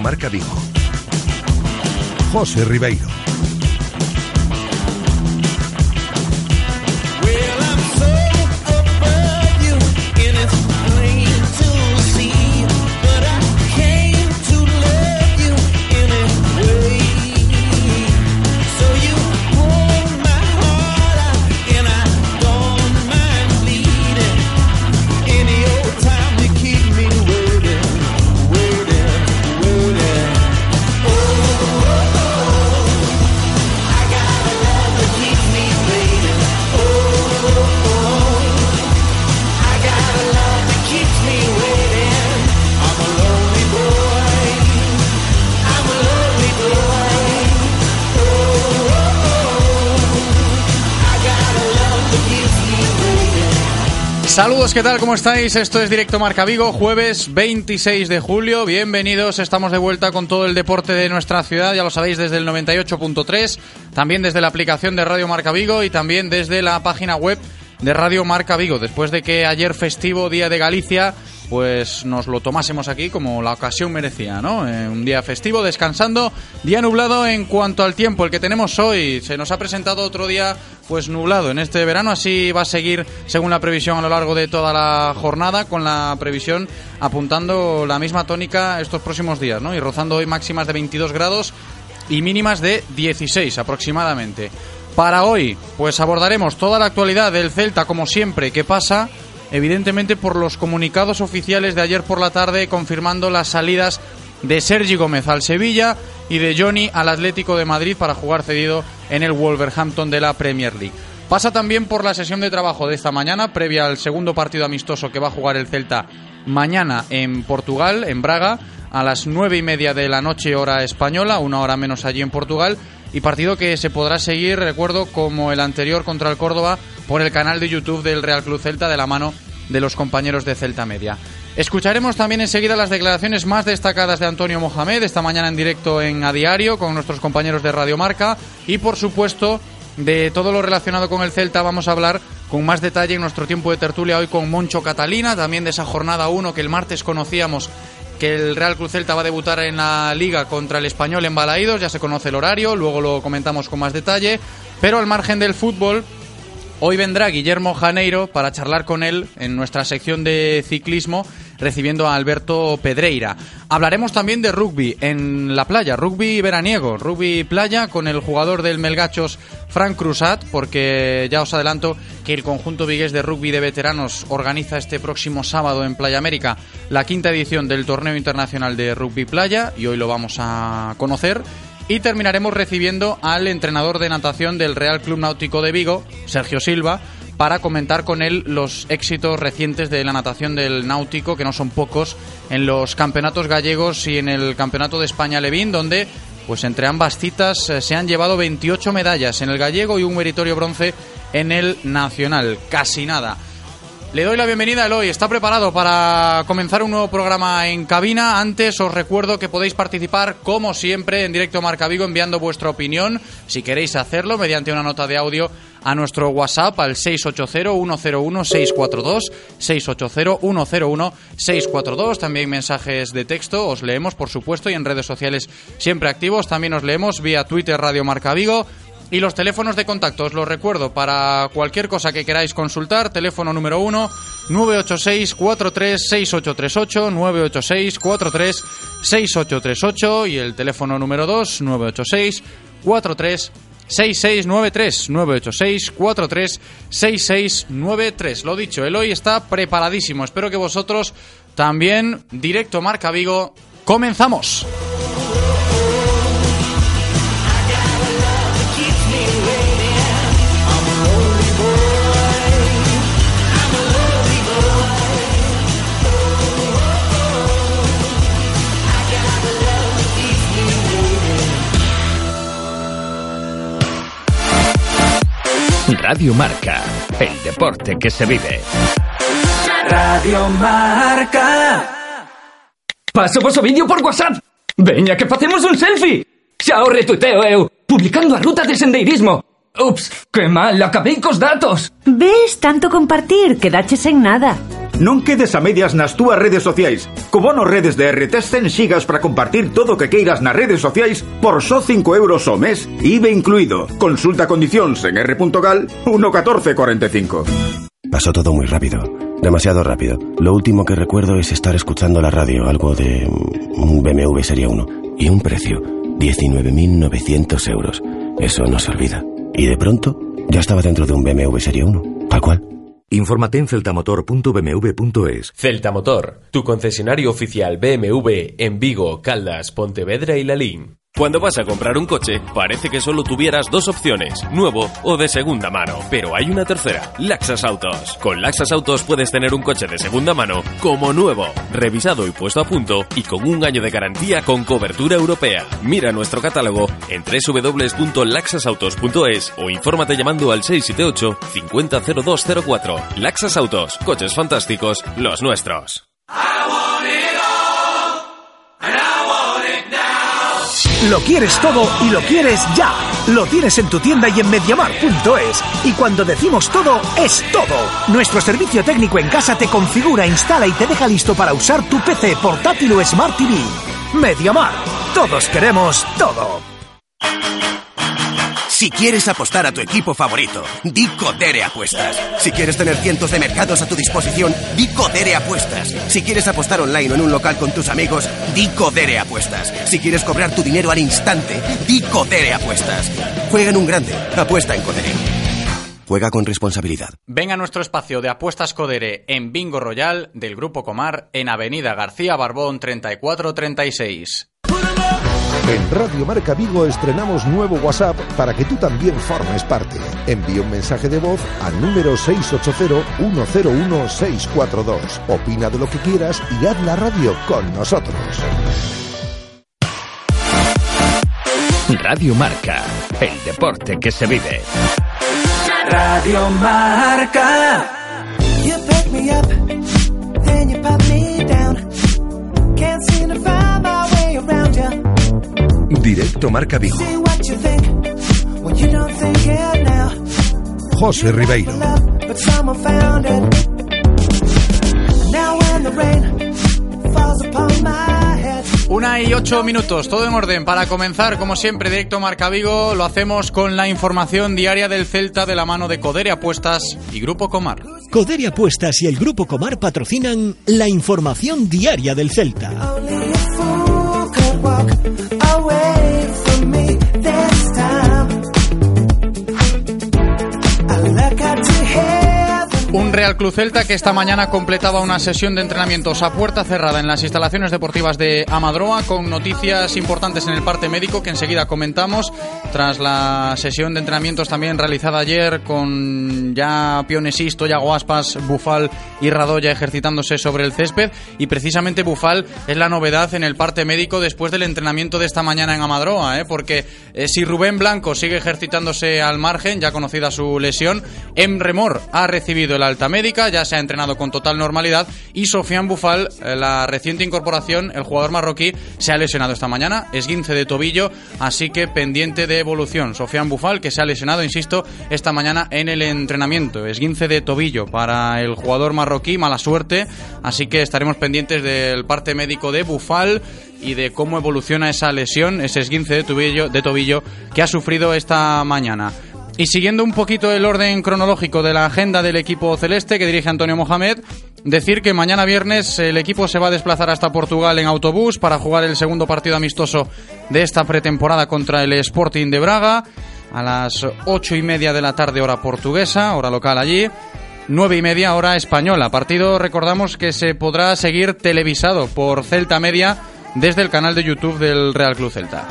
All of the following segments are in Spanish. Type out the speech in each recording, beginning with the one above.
Marca Vigo. José Ribeiro. Saludos, ¿qué tal? ¿Cómo estáis? Esto es Directo Marca Vigo, jueves 26 de julio. Bienvenidos, estamos de vuelta con todo el deporte de nuestra ciudad, ya lo sabéis, desde el 98.3, también desde la aplicación de Radio Marca Vigo y también desde la página web de Radio Marca Vigo. Después de que ayer festivo, Día de Galicia, pues nos lo tomásemos aquí como la ocasión merecía, ¿no? Eh, un día festivo, descansando, día nublado en cuanto al tiempo, el que tenemos hoy. Se nos ha presentado otro día, pues nublado en este verano, así va a seguir según la previsión a lo largo de toda la jornada, con la previsión apuntando la misma tónica estos próximos días, ¿no? Y rozando hoy máximas de 22 grados y mínimas de 16 aproximadamente. Para hoy, pues abordaremos toda la actualidad del Celta, como siempre, que pasa evidentemente por los comunicados oficiales de ayer por la tarde confirmando las salidas de Sergi Gómez al Sevilla y de Johnny al Atlético de Madrid para jugar cedido en el Wolverhampton de la Premier League. Pasa también por la sesión de trabajo de esta mañana, previa al segundo partido amistoso que va a jugar el Celta mañana en Portugal, en Braga, a las nueve y media de la noche hora española, una hora menos allí en Portugal, y partido que se podrá seguir, recuerdo, como el anterior contra el Córdoba, por el canal de YouTube del Real Club Celta de la mano de los compañeros de Celta Media. Escucharemos también enseguida las declaraciones más destacadas de Antonio Mohamed esta mañana en directo en A Diario con nuestros compañeros de Radio Marca y por supuesto de todo lo relacionado con el Celta vamos a hablar con más detalle en nuestro tiempo de tertulia hoy con Moncho Catalina, también de esa jornada 1 que el martes conocíamos que el Real Cruz Celta va a debutar en la liga contra el español en Balaídos, ya se conoce el horario, luego lo comentamos con más detalle, pero al margen del fútbol, hoy vendrá Guillermo Janeiro para charlar con él en nuestra sección de ciclismo recibiendo a Alberto Pedreira. Hablaremos también de rugby en la playa, rugby veraniego, rugby playa con el jugador del Melgachos Frank Cruzat, porque ya os adelanto que el conjunto vigués de rugby de veteranos organiza este próximo sábado en Playa América la quinta edición del torneo internacional de rugby playa y hoy lo vamos a conocer. Y terminaremos recibiendo al entrenador de natación del Real Club Náutico de Vigo, Sergio Silva, para comentar con él los éxitos recientes de la natación del náutico, que no son pocos, en los campeonatos gallegos y en el campeonato de España Levín, donde pues entre ambas citas eh, se han llevado 28 medallas en el gallego y un meritorio bronce en el nacional. Casi nada. Le doy la bienvenida a Eloy. ¿Está preparado para comenzar un nuevo programa en cabina? Antes os recuerdo que podéis participar, como siempre, en directo Marca Vigo enviando vuestra opinión, si queréis hacerlo, mediante una nota de audio a nuestro WhatsApp al 680-101-642, 680-101-642. También mensajes de texto, os leemos, por supuesto, y en redes sociales siempre activos. También os leemos vía Twitter Radio Marca Vigo. Y los teléfonos de contacto, os los recuerdo, para cualquier cosa que queráis consultar, teléfono número 1, 986-436838, 986-436838 y el teléfono número 2, 986 43 6693 986 43 6693. Lo dicho, el hoy está preparadísimo. Espero que vosotros también. Directo Marca Vigo. Comenzamos. Radio Marca, el deporte que se vive. Radio Marca. Paso vosso vídeo por WhatsApp. Veña, que facemos un selfie. Xa o retuiteo eu, publicando a ruta de sendeirismo. Ups, que mal, acabei cos datos. Ves, tanto compartir, quedaches en nada. Non quedes a medias nas túas redes sociais. Co bono redes de RT 100 xigas para compartir todo o que queiras nas redes sociais por só 5 euros ao mes, IBE incluído. Consulta condicións en r.gal 11445. Pasó todo muy rápido, demasiado rápido. Lo último que recuerdo es estar escuchando la radio, algo de mm, un BMW Serie 1, y un precio, 19.900 euros. Eso no se olvida. Y de pronto, ya estaba dentro de un BMW Serie 1, tal cual. Infórmate en celtamotor.bmw.es. Celta Motor, tu concesionario oficial BMW en Vigo, Caldas, Pontevedra y Lalín. Cuando vas a comprar un coche, parece que solo tuvieras dos opciones, nuevo o de segunda mano. Pero hay una tercera, Laxas Autos. Con Laxas Autos puedes tener un coche de segunda mano como nuevo, revisado y puesto a punto y con un año de garantía con cobertura europea. Mira nuestro catálogo en www.laxasautos.es o infórmate llamando al 678 500204. Laxas Autos, coches fantásticos, los nuestros. Lo quieres todo y lo quieres ya. Lo tienes en tu tienda y en mediamar.es. Y cuando decimos todo, es todo. Nuestro servicio técnico en casa te configura, instala y te deja listo para usar tu PC, portátil o Smart TV. Mediamar. Todos queremos todo. Si quieres apostar a tu equipo favorito, di Codere Apuestas. Si quieres tener cientos de mercados a tu disposición, di Codere Apuestas. Si quieres apostar online o en un local con tus amigos, di Codere Apuestas. Si quieres cobrar tu dinero al instante, di Codere Apuestas. Juega en un grande, apuesta en Codere. Juega con responsabilidad. Venga a nuestro espacio de apuestas Codere en Bingo Royal del Grupo Comar en Avenida García Barbón 3436. En Radio Marca Vigo estrenamos nuevo WhatsApp para que tú también formes parte. Envía un mensaje de voz al número 680-101-642. Opina de lo que quieras y haz la radio con nosotros. Radio Marca, el deporte que se vive. Radio Marca. You pick me up, then you put me down. Can't seem to find Directo Marca Vigo. José Ribeiro. Una y ocho minutos, todo en orden. Para comenzar, como siempre, directo Marca Vigo, lo hacemos con la información diaria del Celta de la mano de Codere Apuestas y Grupo Comar. Codere Apuestas y el Grupo Comar patrocinan la información diaria del Celta. Un Real Club Celta que esta mañana completaba una sesión de entrenamientos a puerta cerrada en las instalaciones deportivas de Amadroa con noticias importantes en el parte médico que enseguida comentamos tras la sesión de entrenamientos también realizada ayer con ya Pionesisto, Yago Aspas, Bufal y Radoya ejercitándose sobre el césped y precisamente Bufal es la novedad en el parte médico después del entrenamiento de esta mañana en Amadroa, ¿eh? porque eh, si Rubén Blanco sigue ejercitándose al margen, ya conocida su lesión, Emremor ha recibido el alta médica, ya se ha entrenado con total normalidad y Sofian Bufal, eh, la reciente incorporación, el jugador marroquí, se ha lesionado esta mañana, esguince de tobillo, así que pendiente de evolución. Sofian Bufal, que se ha lesionado, insisto, esta mañana en el entrenamiento, esguince de tobillo para el jugador marroquí, mala suerte, así que estaremos pendientes del parte médico de Bufal y de cómo evoluciona esa lesión, ese esguince de tobillo, de tobillo que ha sufrido esta mañana. Y siguiendo un poquito el orden cronológico de la agenda del equipo celeste que dirige Antonio Mohamed, decir que mañana viernes el equipo se va a desplazar hasta Portugal en autobús para jugar el segundo partido amistoso de esta pretemporada contra el Sporting de Braga. a las ocho y media de la tarde hora portuguesa, hora local allí. Nueve y media hora española. Partido, recordamos que se podrá seguir televisado por Celta Media desde el canal de YouTube del Real Club Celta.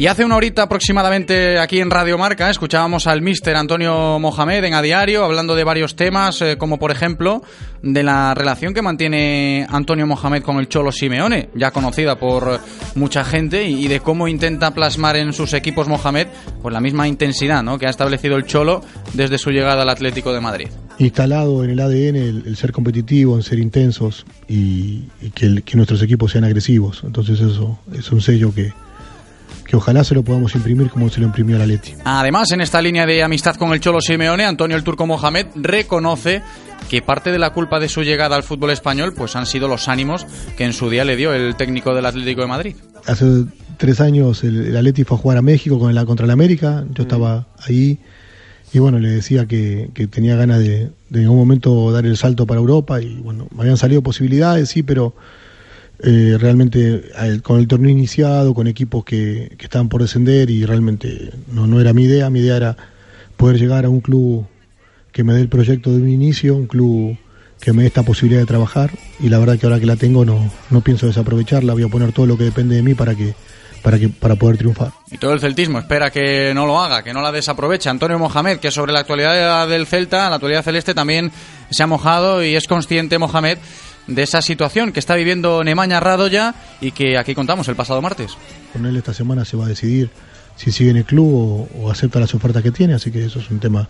Y hace una horita aproximadamente aquí en Radio Marca escuchábamos al mister Antonio Mohamed en A Diario hablando de varios temas, eh, como por ejemplo de la relación que mantiene Antonio Mohamed con el Cholo Simeone, ya conocida por mucha gente, y de cómo intenta plasmar en sus equipos Mohamed pues la misma intensidad ¿no? que ha establecido el Cholo desde su llegada al Atlético de Madrid. Instalado en el ADN el, ser competitivo, en ser intensos y, que, que nuestros equipos sean agresivos. Entonces eso es un sello que, que ojalá se lo podamos imprimir como se lo imprimió la Leti. Además, en esta línea de amistad con el Cholo Simeone, Antonio el Turco Mohamed reconoce que parte de la culpa de su llegada al fútbol español pues han sido los ánimos que en su día le dio el técnico del Atlético de Madrid. Hace tres años el, el Atleti fue a jugar a México con la, contra el América, yo estaba ahí y bueno, le decía que, que tenía ganas de, de en algún momento dar el salto para Europa y bueno, me habían salido posibilidades, sí, pero eh, realmente al- con el torneo iniciado, con equipos que, que estaban por descender y realmente no, no era mi idea, mi idea era poder llegar a un club que me dé el proyecto de un inicio, un club que me dé esta posibilidad de trabajar y la verdad que ahora que la tengo no, no pienso desaprovecharla, voy a poner todo lo que depende de mí para que para que para poder triunfar. Y todo el celtismo espera que no lo haga, que no la desaproveche. Antonio Mohamed, que sobre la actualidad del Celta, la actualidad celeste, también se ha mojado y es consciente Mohamed de esa situación que está viviendo Nemanja Radoya y que aquí contamos el pasado martes. Con él esta semana se va a decidir si sigue en el club o, o acepta las ofertas que tiene, así que eso es un tema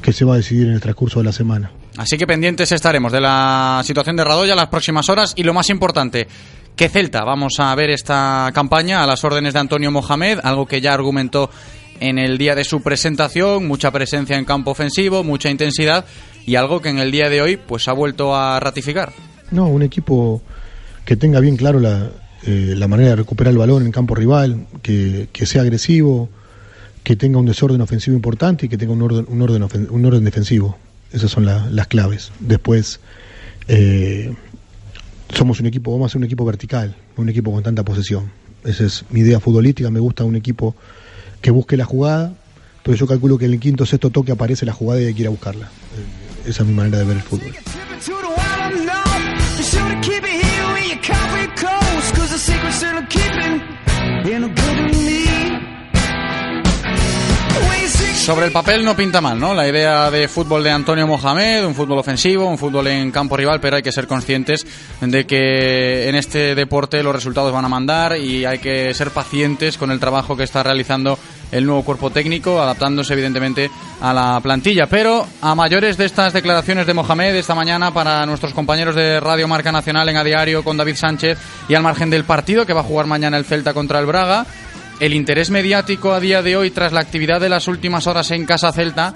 que se va a decidir en el transcurso de la semana. Así que pendientes estaremos de la situación de Radoya las próximas horas y lo más importante, que Celta vamos a ver esta campaña a las órdenes de Antonio Mohamed, algo que ya argumentó en el día de su presentación, mucha presencia en campo ofensivo, mucha intensidad y algo que en el día de hoy pues ha vuelto a ratificar. No, un equipo que tenga bien claro la, eh, la manera de recuperar el balón en campo rival, que, que sea agresivo, que tenga un desorden ofensivo importante y que tenga un orden, un orden, ofen- un orden defensivo. Esas son la- las claves. Después, eh, somos un equipo, vamos a ser un equipo vertical, un equipo con tanta posesión. Esa es mi idea futbolística, me gusta un equipo que busque la jugada, pero yo calculo que en el quinto o sexto toque aparece la jugada y hay que ir a buscarla. Eh, esa es mi manera de ver el fútbol. Sobre el papel no pinta mal, ¿no? La idea de fútbol de Antonio Mohamed, un fútbol ofensivo, un fútbol en campo rival, pero hay que ser conscientes de que en este deporte los resultados van a mandar y hay que ser pacientes con el trabajo que está realizando el nuevo cuerpo técnico, adaptándose evidentemente a la plantilla. Pero a mayores de estas declaraciones de Mohamed esta mañana para nuestros compañeros de Radio Marca Nacional en A Diario con David Sánchez y al margen del partido que va a jugar mañana el Celta contra el Braga, el interés mediático a día de hoy tras la actividad de las últimas horas en Casa Celta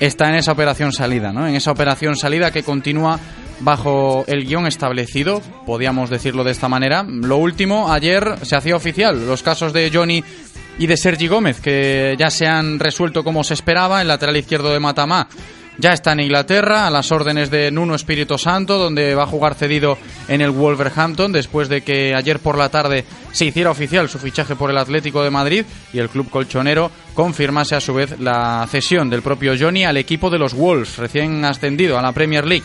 está en esa operación salida, ¿no? En esa operación salida que continúa bajo el guion establecido, podríamos decirlo de esta manera. Lo último, ayer se hacía oficial los casos de Johnny y de Sergi Gómez, que ya se han resuelto como se esperaba, el lateral izquierdo de Matamá ya está en Inglaterra, a las órdenes de Nuno Espíritu Santo, donde va a jugar cedido en el Wolverhampton, después de que ayer por la tarde se hiciera oficial su fichaje por el Atlético de Madrid y el club colchonero confirmase a su vez la cesión del propio Johnny al equipo de los Wolves, recién ascendido a la Premier League.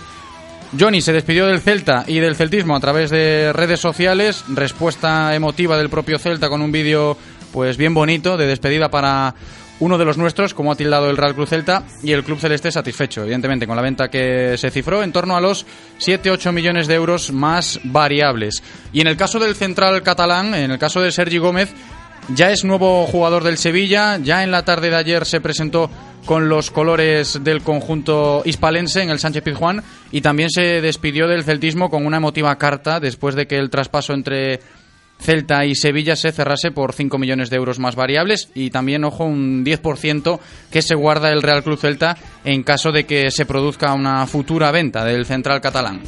Johnny se despidió del Celta y del celtismo a través de redes sociales, respuesta emotiva del propio Celta con un vídeo pues bien bonito de despedida para uno de los nuestros, como ha tildado el Real Cruz Celta, y el Club Celeste satisfecho, evidentemente, con la venta que se cifró en torno a los 7-8 millones de euros más variables. Y en el caso del central catalán, en el caso de Sergi Gómez, ya es nuevo jugador del Sevilla, ya en la tarde de ayer se presentó con los colores del conjunto hispalense en el Sánchez Pizjuán y también se despidió del celtismo con una emotiva carta después de que el traspaso entre Celta y Sevilla se cerrase por 5 millones de euros más variables y también, ojo, un 10% que se guarda el Real Club Celta en caso de que se produzca una futura venta del central catalán.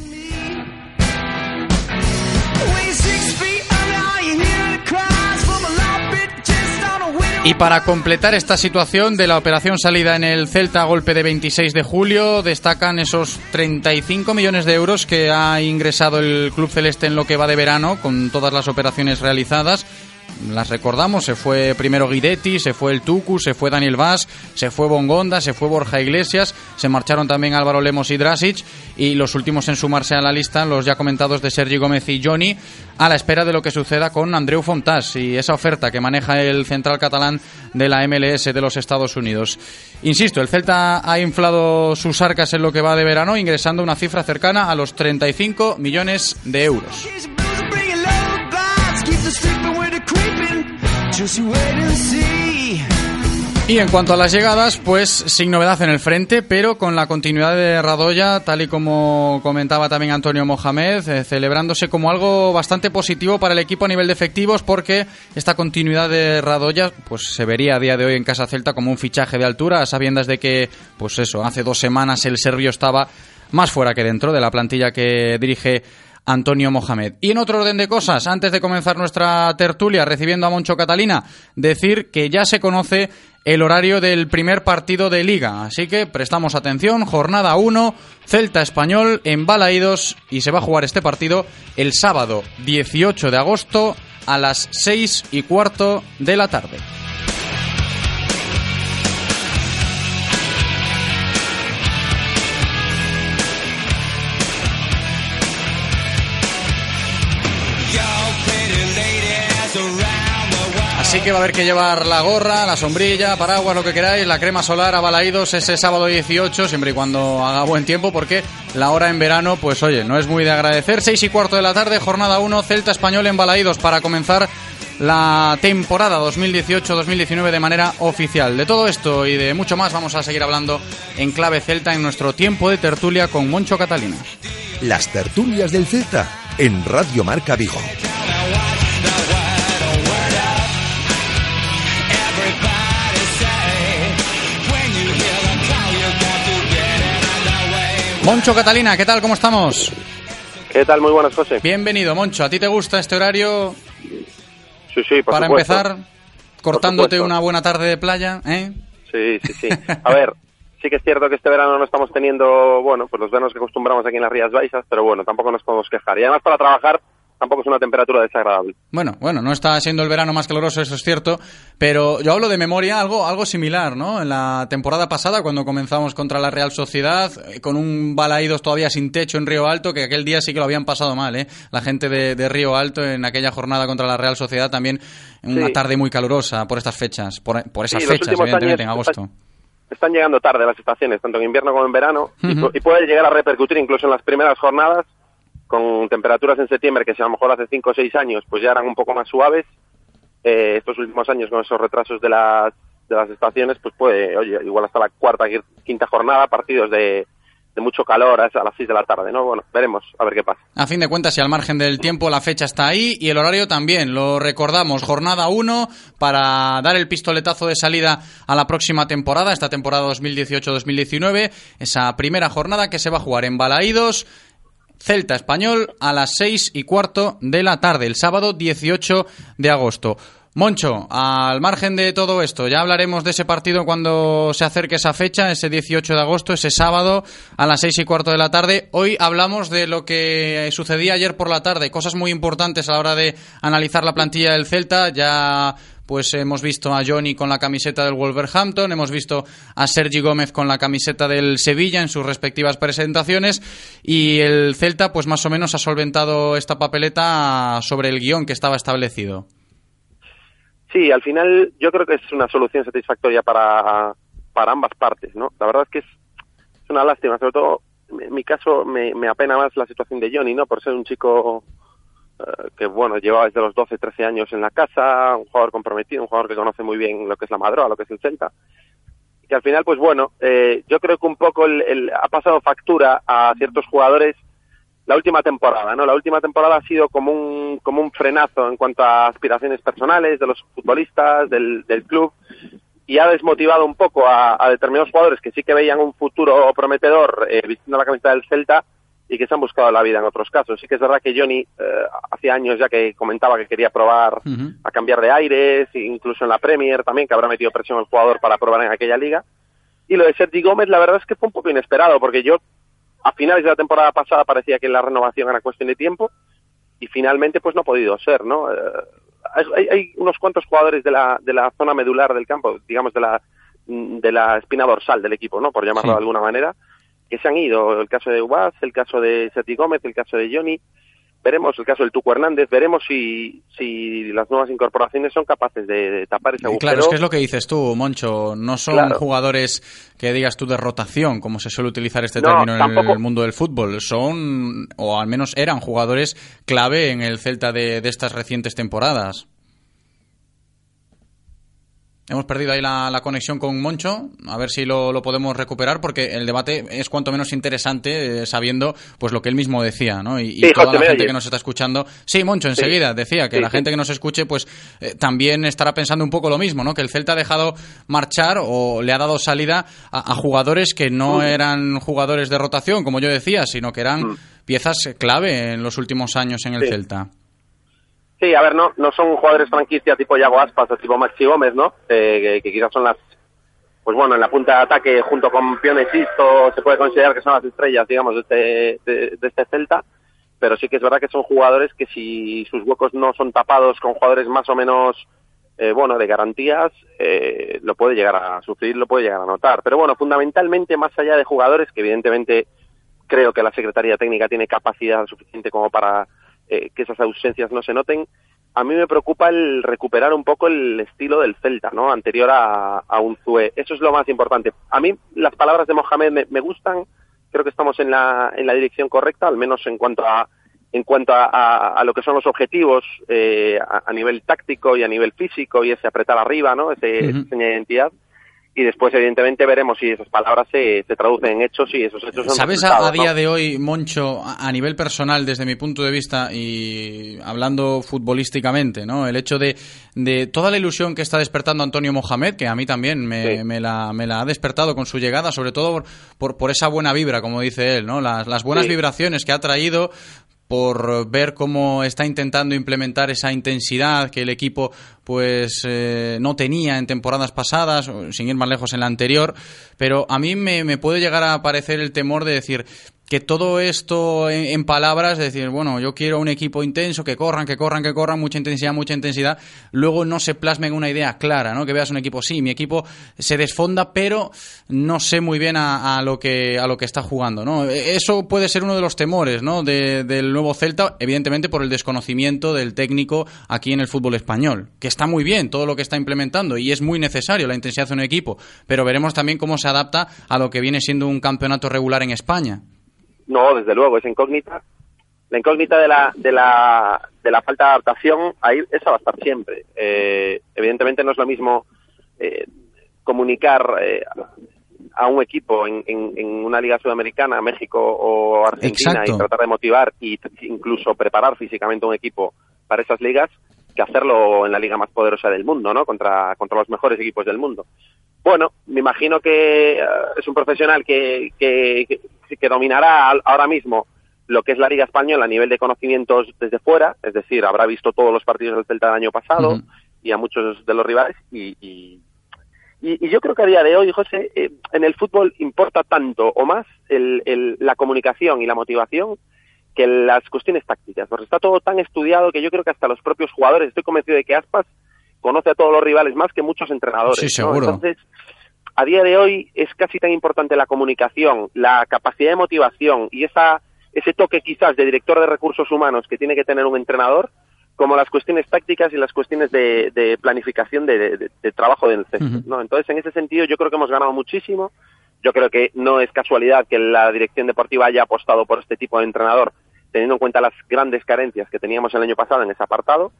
Y para completar esta situación de la operación salida en el Celta a golpe de 26 de julio, destacan esos 35 millones de euros que ha ingresado el Club Celeste en lo que va de verano, con todas las operaciones realizadas las recordamos, se fue primero Guidetti, se fue el Tucu, se fue Daniel Vaz, se fue Bongonda, se fue Borja Iglesias, se marcharon también Álvaro Lemos y Drasic y los últimos en sumarse a la lista, los ya comentados de Sergi Gómez y Johnny, a la espera de lo que suceda con Andreu Fontás y esa oferta que maneja el central catalán de la MLS de los Estados Unidos. Insisto, el Celta ha inflado sus arcas en lo que va de verano, ingresando una cifra cercana a los 35 millones de euros. Y en cuanto a las llegadas, pues sin novedad en el frente, pero con la continuidad de Radoya, tal y como comentaba también Antonio Mohamed, eh, celebrándose como algo bastante positivo para el equipo a nivel de efectivos, porque esta continuidad de Radoya, pues se vería a día de hoy en Casa Celta como un fichaje de altura, a sabiendas de que, pues eso, hace dos semanas el serbio estaba más fuera que dentro de la plantilla que dirige Antonio Mohamed. Y en otro orden de cosas, antes de comenzar nuestra tertulia recibiendo a Moncho Catalina, decir que ya se conoce el horario del primer partido de liga. Así que prestamos atención, jornada 1, Celta Español en Balaídos y se va a jugar este partido el sábado 18 de agosto a las 6 y cuarto de la tarde. Así que va a haber que llevar la gorra, la sombrilla, paraguas, lo que queráis, la crema solar a Balaídos ese sábado 18, siempre y cuando haga buen tiempo, porque la hora en verano, pues oye, no es muy de agradecer. Seis y cuarto de la tarde, jornada 1, Celta Español en Balaídos para comenzar la temporada 2018-2019 de manera oficial. De todo esto y de mucho más vamos a seguir hablando en clave Celta en nuestro tiempo de tertulia con Moncho Catalina. Las tertulias del Celta en Radio Marca Vigo. Moncho Catalina, ¿qué tal? ¿Cómo estamos? ¿Qué tal? Muy buenas, José. Bienvenido, Moncho. ¿A ti te gusta este horario? Sí, sí, por Para supuesto. empezar, cortándote una buena tarde de playa, ¿eh? Sí, sí, sí. A ver, sí que es cierto que este verano no estamos teniendo, bueno, pues los veranos que acostumbramos aquí en las Rías Baixas, pero bueno, tampoco nos podemos quejar. Y además para trabajar tampoco es una temperatura desagradable. Bueno, bueno, no está siendo el verano más caluroso, eso es cierto, pero yo hablo de memoria, algo, algo similar, ¿no? En la temporada pasada, cuando comenzamos contra la Real Sociedad, eh, con un balaídos todavía sin techo en Río Alto, que aquel día sí que lo habían pasado mal, ¿eh? La gente de, de Río Alto en aquella jornada contra la Real Sociedad también, en una Sí. tarde muy calurosa por estas fechas, por, por esas Sí, fechas, evidentemente, en agosto. Están llegando tarde las estaciones, tanto en invierno como en verano, y y, puede llegar a repercutir incluso en las primeras jornadas, con temperaturas en septiembre que si a lo mejor hace 5 o 6 años pues ya eran un poco más suaves, eh, estos últimos años con esos retrasos de las, de las estaciones, pues puede, oye, igual hasta la cuarta, quinta jornada, partidos de, de mucho calor a las 6 de la tarde, ¿no? Bueno, veremos, a ver qué pasa. A fin de cuentas, y al margen del tiempo, la fecha está ahí y el horario también. Lo recordamos, jornada 1 para dar el pistoletazo de salida a la próxima temporada, esta temporada 2018-2019. Esa primera jornada que se va a jugar en Balaídos, Celta Español, a las 6 y cuarto de la tarde, el sábado 18 de agosto. Moncho, al margen de todo esto, ya hablaremos de ese partido cuando se acerque esa fecha, ese 18 de agosto, ese sábado, a las seis y cuarto de la tarde. Hoy hablamos de lo que sucedía ayer por la tarde, cosas muy importantes a la hora de analizar la plantilla del Celta. Ya pues hemos visto a Johnny con la camiseta del Wolverhampton, hemos visto a Sergi Gómez con la camiseta del Sevilla en sus respectivas presentaciones y el Celta pues más o menos ha solventado esta papeleta sobre el guion que estaba establecido. Sí, al final yo creo que es una solución satisfactoria para, para ambas partes, ¿no? La verdad es que es, es una lástima, sobre todo en mi caso me, me apena más la situación de Johnny, ¿no? Por ser un chico que, bueno, llevaba desde los 12, 13 años en la casa, un jugador comprometido, un jugador que conoce muy bien lo que es la Madroa, lo que es el Celta. Y que al final, pues bueno, eh, yo creo que un poco el- el- ha pasado factura a ciertos jugadores la última temporada, ¿no? La última temporada ha sido como un, como un frenazo en cuanto a aspiraciones personales de los futbolistas, del, del club, y ha desmotivado un poco a, a determinados jugadores que sí que veían un futuro prometedor eh, vistiendo la camiseta del Celta, y que se han buscado la vida en otros casos. Sí que es verdad que Johnny eh, hacía años ya que comentaba que quería probar a cambiar de aires, incluso en la Premier también, que habrá metido presión al jugador para probar en aquella liga. Y lo de Sergi Gómez, la verdad es que fue un poco inesperado, porque yo a finales de la temporada pasada parecía que la renovación era cuestión de tiempo y finalmente pues no ha podido ser, ¿no? Eh, hay, hay, unos cuantos jugadores de la, de la zona medular del campo, digamos de la, de la espina dorsal del equipo, ¿no? Por llamarlo de alguna manera, que se han ido. El caso de Ubaz, el caso de Sergi Gómez, el caso de Johnny. Veremos el caso del Tuco Hernández, veremos si, si las nuevas incorporaciones son capaces de, de tapar ese agujero. Claro, es que es lo que dices tú, Moncho. No son Claro. jugadores que digas tú de rotación, como se suele utilizar este No, término en el mundo del fútbol. Son, o al menos eran jugadores clave en el Celta de, de estas recientes temporadas. Hemos perdido ahí la, la conexión con Moncho, a ver si lo, lo podemos recuperar, porque el debate es cuanto menos interesante eh, sabiendo pues lo que él mismo decía, ¿no? Y, y Sí, toda José, la ¿me gente que nos está escuchando. Sí, Moncho, Sí. enseguida decía que Sí, la gente que nos escuche pues eh, también estará pensando un poco lo mismo, ¿no? Que el Celta ha dejado marchar o le ha dado salida a, a jugadores que no Mm. eran jugadores de rotación, como yo decía, sino que eran piezas eh, clave en los últimos años en el. Celta. Sí, a ver, no, no son jugadores franquicia tipo Yago Aspas o tipo Maxi Gómez, ¿no? Eh, que, quizás son las, pues bueno, en la punta de ataque junto con Pione Sisto se puede considerar que son las estrellas, digamos, de este, de, de este Celta, pero sí que es verdad que son jugadores que si sus huecos no son tapados con jugadores más o menos, eh, bueno, de garantías, eh, lo puede llegar a sufrir, lo puede llegar a notar. Pero bueno, fundamentalmente, más allá de jugadores, que evidentemente creo que la Secretaría Técnica tiene capacidad suficiente como para eh, que esas ausencias no se noten. A mí me preocupa el recuperar un poco el estilo del Celta, ¿no? Anterior a, a Unzué. Eso es lo más importante. A mí las palabras de Mohamed me, me gustan. Creo que estamos en la, en la dirección correcta, al menos en cuanto a en cuanto a, a- a lo que son los objetivos eh, a, a nivel táctico y a nivel físico y ese apretar arriba, ¿no? Ese, Ujú. esa seña de identidad. Y después, evidentemente, veremos si esas palabras se, se traducen en hechos y esos hechos son ¿Sabes a, día ¿no? de hoy, Moncho, a, nivel personal, desde mi punto de vista y hablando futbolísticamente, ¿no? El hecho de, de toda la ilusión que está despertando Antonio Mohamed, que a mí también me, me la, me la ha despertado con su llegada, sobre todo por, por, por esa buena vibra, como dice él, ¿no? Las, las buenas Sí. vibraciones que ha traído por ver cómo está intentando implementar esa intensidad que el equipo pues eh, no tenía en temporadas pasadas, sin ir más lejos en la anterior, pero a mí me, me puede llegar a aparecer el temor de decir que todo esto en, palabras, de decir, bueno, yo quiero un equipo intenso, que corran, que corran, que corran, mucha intensidad, mucha intensidad, luego no se plasme en una idea clara, ¿no? Que veas un equipo, sí, mi equipo se desfonda, pero no sé muy bien a, a lo que a lo que está jugando, ¿no? Eso puede ser uno de los temores, ¿no? De- del nuevo Celta, evidentemente por el desconocimiento del técnico aquí en el fútbol español, que está muy bien todo lo que está implementando y es muy necesario la intensidad de un equipo, pero veremos también cómo se adapta a lo que viene siendo un campeonato regular en España. No, desde luego, esa incógnita. La incógnita de la, de la, de la falta de adaptación, ahí esa va a estar siempre. Eh, evidentemente no es lo mismo eh, comunicar eh, a un equipo en, en, en una liga sudamericana, México o Argentina, Exacto. y tratar de motivar y t- incluso preparar físicamente un equipo para esas ligas, que hacerlo en la liga más poderosa del mundo, ¿no? Contra, contra los mejores equipos del mundo. Bueno, me imagino que eh, es un profesional que, que, que- dominará al- ahora mismo lo que es la Liga Española a nivel de conocimientos desde fuera, es decir, habrá visto todos los partidos del Celta del año pasado y a muchos de los rivales y, y, yo creo que a día de hoy, José, eh, en el fútbol importa tanto o más el- el- la comunicación y la motivación que las cuestiones tácticas, porque está todo tan estudiado que yo creo que hasta los propios jugadores, estoy convencido de que Aspas conoce a todos los rivales más que muchos entrenadores. Sí, ¿no? seguro. Entonces, a día de hoy es casi tan importante la comunicación, la capacidad de motivación y esa ese toque quizás de director de recursos humanos que tiene que tener un entrenador, como las cuestiones tácticas y las cuestiones de, de planificación de, de- de trabajo del césped, ¿no? Entonces, en ese sentido, yo creo que hemos ganado muchísimo. Yo creo que no es casualidad que la dirección deportiva haya apostado por este tipo de entrenador, teniendo en cuenta las grandes carencias que teníamos el año pasado en ese apartado.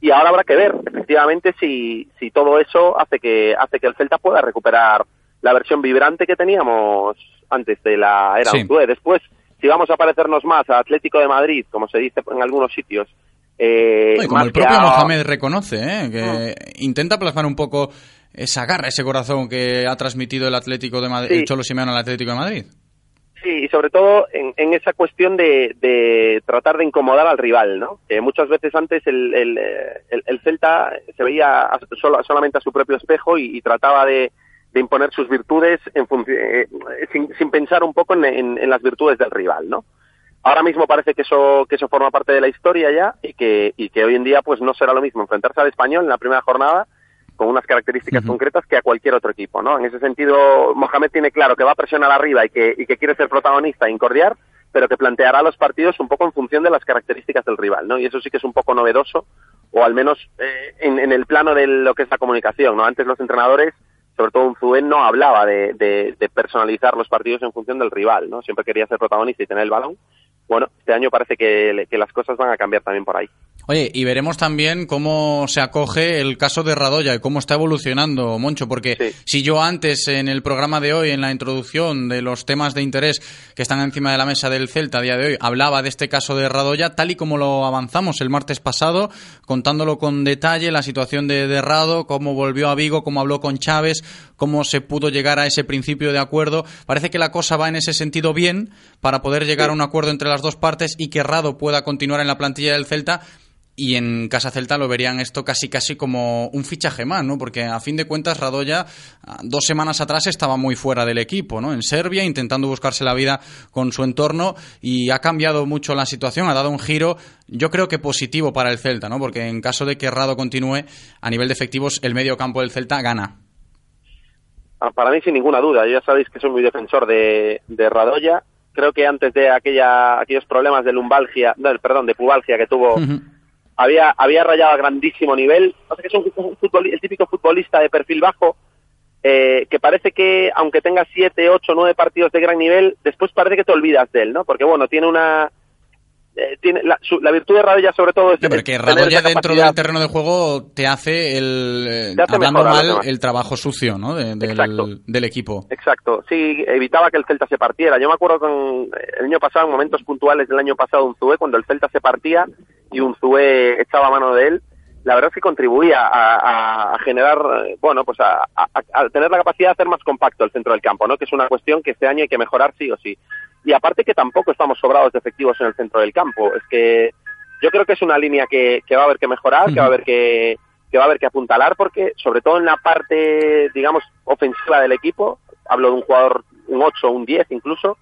Y ahora habrá que ver, efectivamente, si, si todo eso hace que, hace que el Celta pueda recuperar la versión vibrante que teníamos antes de la era Sí. Unzué. Después, si vamos a parecernos más a Atlético de Madrid, como se dice en algunos sitios, eh, No, y como más el propio a- Mohamed reconoce, ¿eh? que intenta plasmar un poco esa garra, ese corazón que ha transmitido el Atlético de Madrid, Sí. el Cholo Simeone al Atlético de Madrid. Sí, y sobre todo en, en esa cuestión de, de tratar de incomodar al rival, ¿no? Que muchas veces antes el, el, el- el Celta se veía a- solo- solamente a su propio espejo y, trataba de, imponer sus virtudes en eh, sin, sin pensar un poco en, en- en las virtudes del rival, ¿no? Ahora mismo parece que eso que eso forma parte de la historia ya y que y que hoy en día pues no será lo mismo enfrentarse al español en la primera jornada con unas características concretas que a cualquier otro equipo, ¿no? En ese sentido, Mohamed tiene claro que va a presionar arriba y que, y que quiere ser protagonista e incordiar, pero que planteará los partidos un poco en función de las características del rival, ¿no? Y eso sí que es un poco novedoso, o al menos eh, en, en el plano de lo que es la comunicación, ¿no? Antes los entrenadores, sobre todo un Zubén, no hablaba de, de- de personalizar los partidos en función del rival, ¿no? Siempre quería ser protagonista y tener el balón. Bueno, este año parece que, que las cosas van a cambiar también por ahí. Oye, y veremos también cómo se acoge el caso de Radoya y cómo está evolucionando, Moncho, porque si yo antes en el programa de hoy, en la introducción de los temas de interés que están encima de la mesa del Celta a día de hoy, hablaba de este caso de Radoya, tal y como lo avanzamos el martes pasado, contándolo con detalle, la situación de, de Rado, cómo volvió a Vigo, cómo habló con Chávez, cómo se pudo llegar a ese principio de acuerdo. Parece que la cosa va en ese sentido bien para poder llegar a un acuerdo entre las dos partes y que Rado pueda continuar en la plantilla del Celta y en Casa Celta lo verían esto casi casi como un fichaje más, ¿no? Porque a fin de cuentas Radoya ah, dos semanas atrás estaba muy fuera del equipo, ¿no? En Serbia intentando buscarse la vida con su entorno y ha cambiado mucho la situación, ha dado un giro yo creo que positivo para el Celta, ¿no? Porque en caso de que Rado continúe a nivel de efectivos el medio campo del Celta gana. Ah, Para mí, sin ninguna duda. Ya sabéis que soy muy defensor de, de Radoya. Creo que antes de aquella, aquellos problemas de lumbalgia, no, perdón, de pubalgia que tuvo, había, había rayado a grandísimo nivel. Pasa que es un, el típico futbolista de perfil bajo, eh, que parece que, aunque tenga siete, ocho, nueve partidos de gran nivel, después parece que te olvidas de él, ¿no? Porque, bueno, tiene una... eh, tiene la, su- la virtud de Radoya, sobre todo, es, No, pero es que tener Radoya dentro del terreno de juego te hace el eh, Te hace hablando a mal el trabajo sucio, ¿no? De- del, del equipo. Exacto, sí, evitaba que el Celta se partiera. Yo me acuerdo con el año pasado, en momentos puntuales del año pasado, un Zue, cuando el Celta se partía y un Zue echaba mano de él, la verdad es que contribuía a, a- a generar, eh, bueno, pues a, a- a tener la capacidad de hacer más compacto el centro del campo, ¿no? Que es una cuestión que este año hay que mejorar sí o sí. Y aparte que tampoco estamos sobrados de efectivos en el centro del campo. Es que yo creo que es una línea que, que va a haber que mejorar, que va a haber que, que va a haber que apuntalar, porque sobre todo en la parte, digamos, ofensiva del equipo, hablo de un jugador, un 8, un 10 incluso,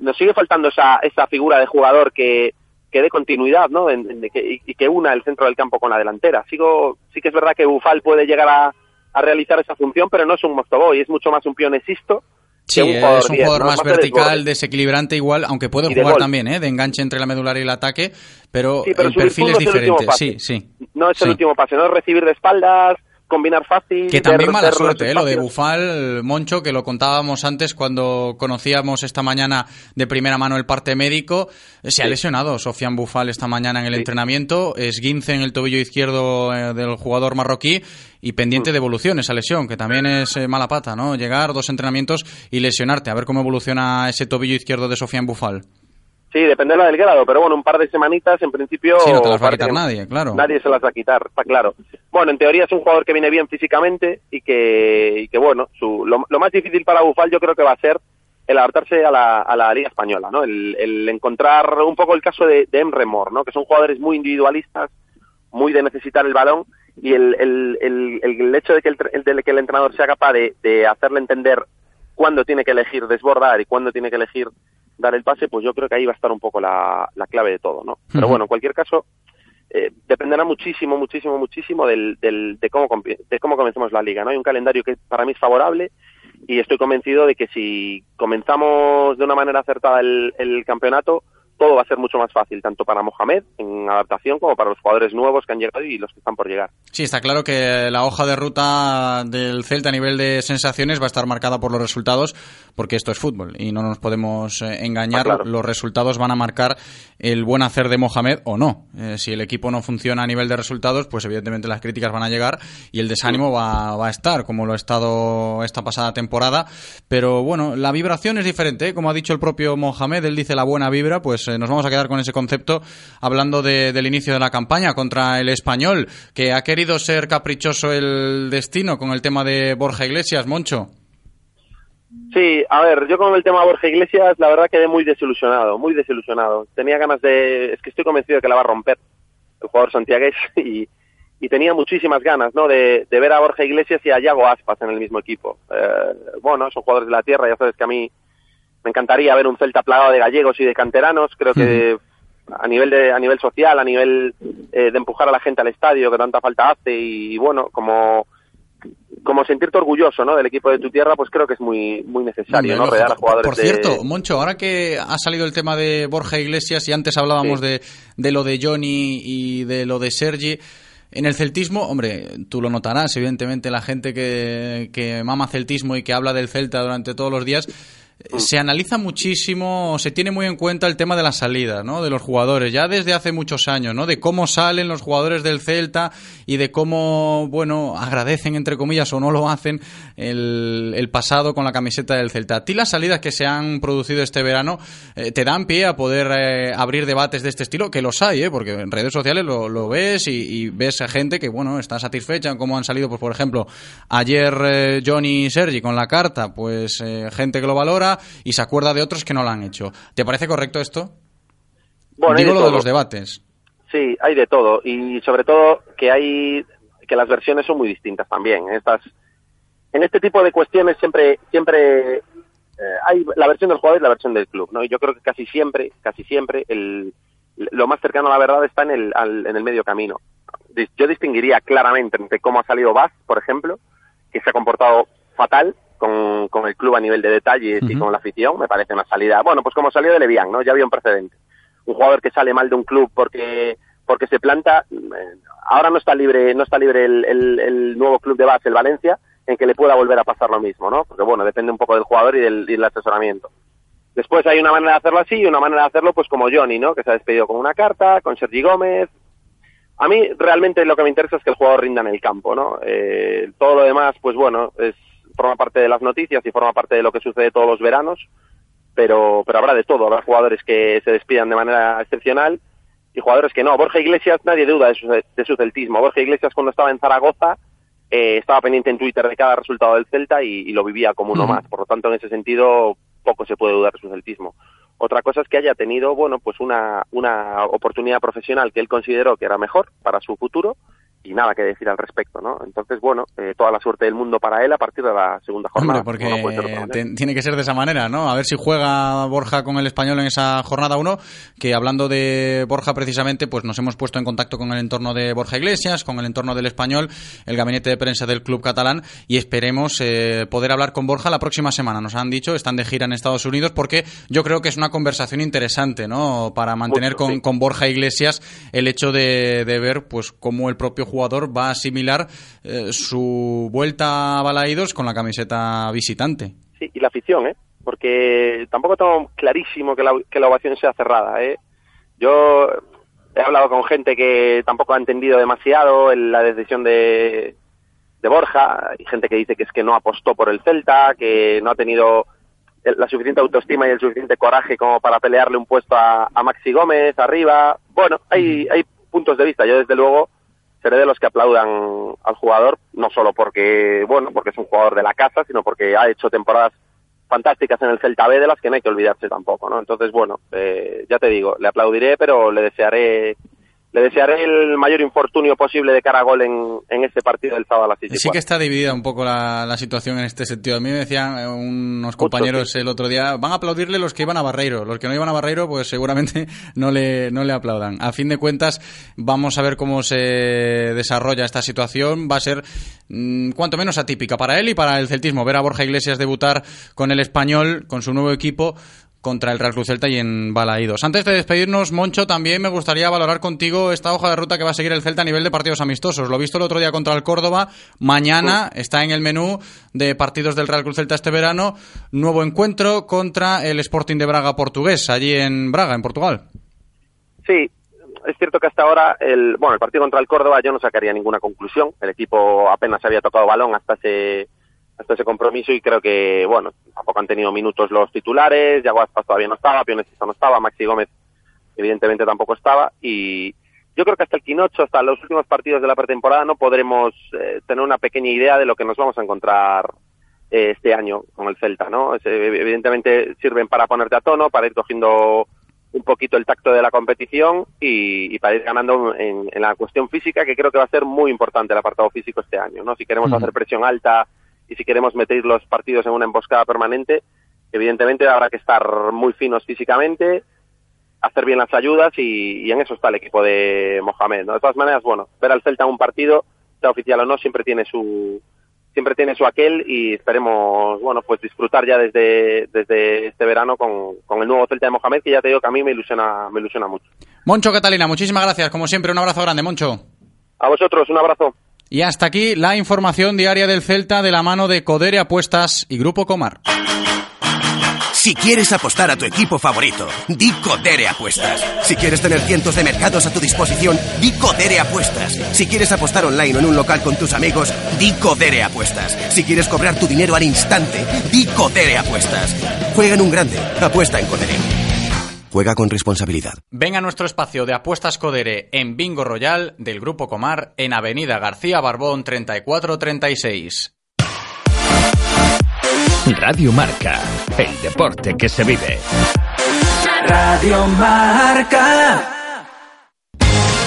nos sigue faltando esa, esa figura de jugador que, que dé continuidad, ¿no? En- en- que- y, y que una el centro del campo con la delantera. Sigo, sí que es verdad que Bufal puede llegar a, a realizar esa función, pero no es un Mostoboy, es mucho más un pionesisto. Sí, es un 10, jugador más vertical, desequilibrante igual, aunque puede jugar gol. también, ¿eh? De enganche entre la medular y el ataque, pero, Sí, pero el perfil es diferente. Sí, sí. No es el último pase, no es recibir de espaldas, combinar fácil. Que también mala suerte, ¿eh? lo de. Bufal, Moncho, que lo contábamos antes cuando conocíamos esta mañana de primera mano el parte médico. Se ha lesionado Sofian Bufal esta mañana en el entrenamiento, esguince en el tobillo izquierdo eh, del jugador marroquí y pendiente de evolución esa lesión, que también es eh, mala pata, ¿no? Llegar dos entrenamientos y lesionarte, a ver cómo evoluciona ese tobillo izquierdo de Sofian Bufal. Sí, dependerá del grado, pero bueno, un par de semanitas en principio... Sí, no te las va a quitar nadie, claro. Nadie se las va a quitar, está claro. Bueno, en teoría es un jugador que viene bien físicamente y que, y que bueno, su, lo, lo más difícil para Bufal yo creo que va a ser el adaptarse a la, a la Liga Española, ¿no? El, el encontrar un poco el caso de, de Emre Mor, ¿no? Que son jugadores muy individualistas, muy de necesitar el balón y el, el, el, el hecho de que el, el- de que el entrenador sea capaz de, de hacerle entender cuándo tiene que elegir desbordar y cuándo tiene que elegir dar el pase, pues yo creo que ahí va a estar un poco la, la clave de todo, ¿no? Pero bueno, en cualquier caso, eh, dependerá muchísimo, muchísimo, muchísimo del, del, de, cómo, de cómo comencemos la liga, ¿no? Hay un calendario que para mí es favorable y estoy convencido de que si comenzamos de una manera acertada el, el campeonato, todo va a ser mucho más fácil, tanto para Mohamed en adaptación como para los jugadores nuevos que han llegado y los que están por llegar. Sí, está claro que la hoja de ruta del Celta a nivel de sensaciones va a estar marcada por los resultados, porque esto es fútbol y no nos podemos eh, engañar. Ah, claro. Los resultados van a marcar el buen hacer de Mohamed o no. Eh, si el equipo no funciona a nivel de resultados, pues evidentemente las críticas van a llegar y el desánimo va, va a estar, como lo ha estado esta pasada temporada. Pero bueno, la vibración es diferente, ¿eh? como ha dicho el propio Mohamed, él dice la buena vibra, pues eh, nos vamos a quedar con ese concepto hablando de- del inicio de la campaña contra el español, que ha querido ser caprichoso el destino con el tema de Borja Iglesias, Moncho. Sí, a ver, yo con el tema Borja Iglesias, la verdad quedé muy desilusionado, muy desilusionado. Tenía ganas de, es que estoy convencido de que la va a romper el jugador santiagués y, y tenía muchísimas ganas, ¿no? De, de ver a Borja Iglesias y a Yago Aspas en el mismo equipo. Eh, bueno, son jugadores de la tierra, ya sabes que a mí me encantaría ver un Celta plagado de gallegos y de canteranos. Creo que a nivel de a nivel social, a nivel eh, de empujar a la gente al estadio que tanta falta hace y bueno, como como sentirte orgulloso ¿no? del equipo de tu tierra, pues creo que es muy muy necesario, ¿no? A jugadores Por de- cierto, Moncho, ahora que ha salido el tema de Borja Iglesias y antes hablábamos Sí. de, de lo de Johnny y de lo de Sergi, en el celtismo, hombre, tú lo notarás, evidentemente, la gente que, que mama celtismo y que habla del Celta durante todos los días, se analiza muchísimo, se tiene muy en cuenta el tema de la salida, ¿no? De los jugadores, ya desde hace muchos años, ¿no? De cómo salen los jugadores del Celta y de cómo, bueno, agradecen, entre comillas, o no lo hacen, el, pasado con la camiseta del Celta. ¿A ti las salidas que se han producido este verano eh, te dan pie a poder eh, abrir debates de este estilo? Que los hay, ¿eh? Porque en redes sociales lo, ves y, y ves a gente que, bueno, está satisfecha en cómo han salido, pues, por ejemplo, ayer eh, Johnny y Sergi con la carta, pues eh, gente que lo valora y se acuerda de otros que no lo han hecho. ¿Te parece correcto esto? Bueno, Digo de lo de los debates. Sí, hay de todo y sobre todo que hay que las versiones son muy distintas también. En estas en este tipo de cuestiones siempre siempre eh, hay la versión del jugador y la versión del club, ¿no? Y yo creo que casi siempre, casi siempre el lo más cercano a la verdad está en el al- en el medio camino. Yo distinguiría claramente entre cómo ha salido Vaz, por ejemplo, que se ha comportado fatal con, con el club a nivel de detalles y con la afición, me parece una salida, bueno, pues como salió de Levián, ¿no? Ya había un precedente. Un jugador que sale mal de un club porque porque se planta eh, ahora no está libre no está libre el, el- el nuevo club de base el Valencia en que le pueda volver a pasar lo mismo no porque bueno depende un poco del jugador y del, y del asesoramiento. Después hay una manera de hacerlo así y una manera de hacerlo pues como Johnny no que se ha despedido con una carta con Sergi Gómez. A mí realmente lo que me interesa es que el jugador rinda en el campo no Eh, todo lo demás pues bueno es forma parte de las noticias y forma parte de lo que sucede todos los veranos pero, pero habrá de todo. Habrá jugadores que se despidan de manera excepcional y jugadores que no. Borja Iglesias, nadie duda de su, de su celtismo. Borja Iglesias cuando estaba en Zaragoza eh, estaba pendiente en Twitter de cada resultado del Celta y, y lo vivía como uno más. Por lo tanto, en ese sentido, poco se puede dudar de su celtismo. Otra cosa es que haya tenido, bueno, pues una, una oportunidad profesional que él consideró que era mejor para su futuro y nada que decir al respecto, ¿no? Entonces, bueno, eh, toda la suerte del mundo para él a partir de la segunda jornada. Hombre, porque no te- tiene que ser de esa manera, ¿no? A ver si juega Borja con el español en esa jornada 1, que hablando de Borja precisamente, pues nos hemos puesto en contacto con el entorno de Borja Iglesias, con el entorno del español, el gabinete de prensa del club catalán, y esperemos eh, poder hablar con Borja la próxima semana. Nos han dicho, están de gira en Estados Unidos, porque yo creo que es una conversación interesante, ¿no? Para mantener Mucho, con, sí. con Borja Iglesias el hecho de, de ver, pues, cómo el propio jugador va a asimilar eh, su vuelta a Balaídos con la camiseta visitante. Sí, y la afición, ¿eh? Porque tampoco tengo clarísimo que la, que la ovación sea cerrada, ¿eh? Yo he hablado con gente que tampoco ha entendido demasiado el- la decisión de, de Borja, y gente que dice que es que no apostó por el Celta, que no ha tenido la suficiente autoestima y el suficiente coraje como para pelearle un puesto a, a Maxi Gómez arriba. Bueno, hay, hay puntos de vista. Yo, desde luego, seré de los que aplaudan al jugador, no solo porque, bueno, porque es un jugador de la casa, sino porque ha hecho temporadas fantásticas en el Celta B de las que no hay que olvidarse tampoco, ¿no? Entonces, bueno, eh, ya te digo, le aplaudiré, pero le desearé le desearé el mayor infortunio posible de cara a gol en, en este partido del sábado a las 6 y Sí que está dividida un poco la, la situación en este sentido. A mí me decían eh, unos compañeros el otro día, van a aplaudirle los que iban a Barreiro. Los que no iban a Barreiro, pues seguramente no le, no le aplaudan. A fin de cuentas, vamos a ver cómo se desarrolla esta situación. Va a ser mm, cuanto menos atípica para él y para el celtismo. Ver a Borja Iglesias debutar con el español, con su nuevo equipo, contra el Real Cruz Celta y en Balaídos. Antes de despedirnos, Moncho, también me gustaría valorar contigo esta hoja de ruta que va a seguir el Celta a nivel de partidos amistosos. Lo visto el otro día contra el Córdoba, mañana está en el menú de partidos del Real Cruz Celta este verano, nuevo encuentro contra el Sporting de Braga portugués, allí en Braga, en Portugal. Sí, es cierto que hasta ahora, el, bueno, el partido contra el Córdoba yo no sacaría ninguna conclusión. El equipo apenas había tocado balón hasta ese, hasta ese compromiso y creo que, bueno, tampoco han tenido minutos los titulares, Yago Aspas todavía no estaba, Pionecista no estaba, Maxi Gómez evidentemente tampoco estaba y yo creo que hasta el Quinocho, hasta los últimos partidos de la pretemporada no podremos eh, tener una pequeña idea de lo que nos vamos a encontrar eh, este año con el Celta, ¿no? Es, eh, evidentemente sirven para ponerte a tono, para ir cogiendo un poquito el tacto de la competición y, y para ir ganando en, en, la cuestión física, que creo que va a ser muy importante el apartado físico este año, ¿no? Si queremos hacer presión alta y si queremos meter los partidos en una emboscada permanente, evidentemente habrá que estar muy finos físicamente, hacer bien las ayudas y, y en eso está el equipo de Mohamed, ¿no? De todas maneras, bueno, ver al Celta en un partido, sea oficial o no, siempre tiene su siempre tiene su aquel y esperemos, bueno, pues disfrutar ya desde, desde este verano con, con el nuevo Celta de Mohamed, que ya te digo que a mí me ilusiona, me ilusiona mucho. Moncho Catalina, muchísimas gracias. Como siempre, un abrazo grande, Moncho. A vosotros, un abrazo. Y hasta aquí la información diaria del Celta de la mano de Codere Apuestas y Grupo Comar. Si quieres apostar a tu equipo favorito, di Codere Apuestas. Si quieres tener cientos de mercados a tu disposición, di Codere Apuestas. Si quieres apostar online o en un local con tus amigos, di Codere Apuestas. Si quieres cobrar tu dinero al instante, di Codere Apuestas. Juega en un grande, apuesta en Codere. Juega con responsabilidad. Ven a nuestro espacio de apuestas Codere en Bingo Royal del Grupo Comar en Avenida García Barbón 3436. Radio Marca, el deporte que se vive. Radio Marca.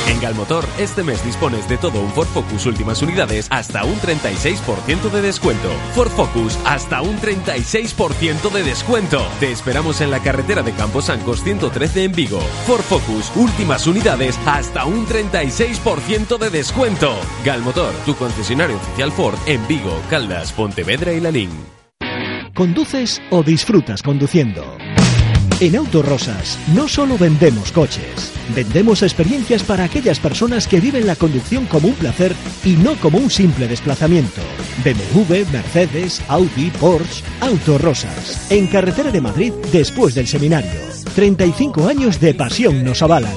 En Galmotor, este mes dispones de todo un Ford Focus últimas unidades hasta un 36% de descuento. Ford Focus hasta un 36% de descuento. Te esperamos en la carretera de Camposancos 113 en Vigo. Ford Focus últimas unidades hasta un 36% de descuento. Galmotor, tu concesionario oficial Ford en Vigo, Caldas, Pontevedra y Lalín. ¿Conduces o disfrutas conduciendo? En Autorosas no solo vendemos coches, vendemos experiencias para aquellas personas que viven la conducción como un placer y no como un simple desplazamiento. BMW, Mercedes, Audi, Porsche, Autorosas. En carretera de Madrid después del seminario. 35 años de pasión nos avalan.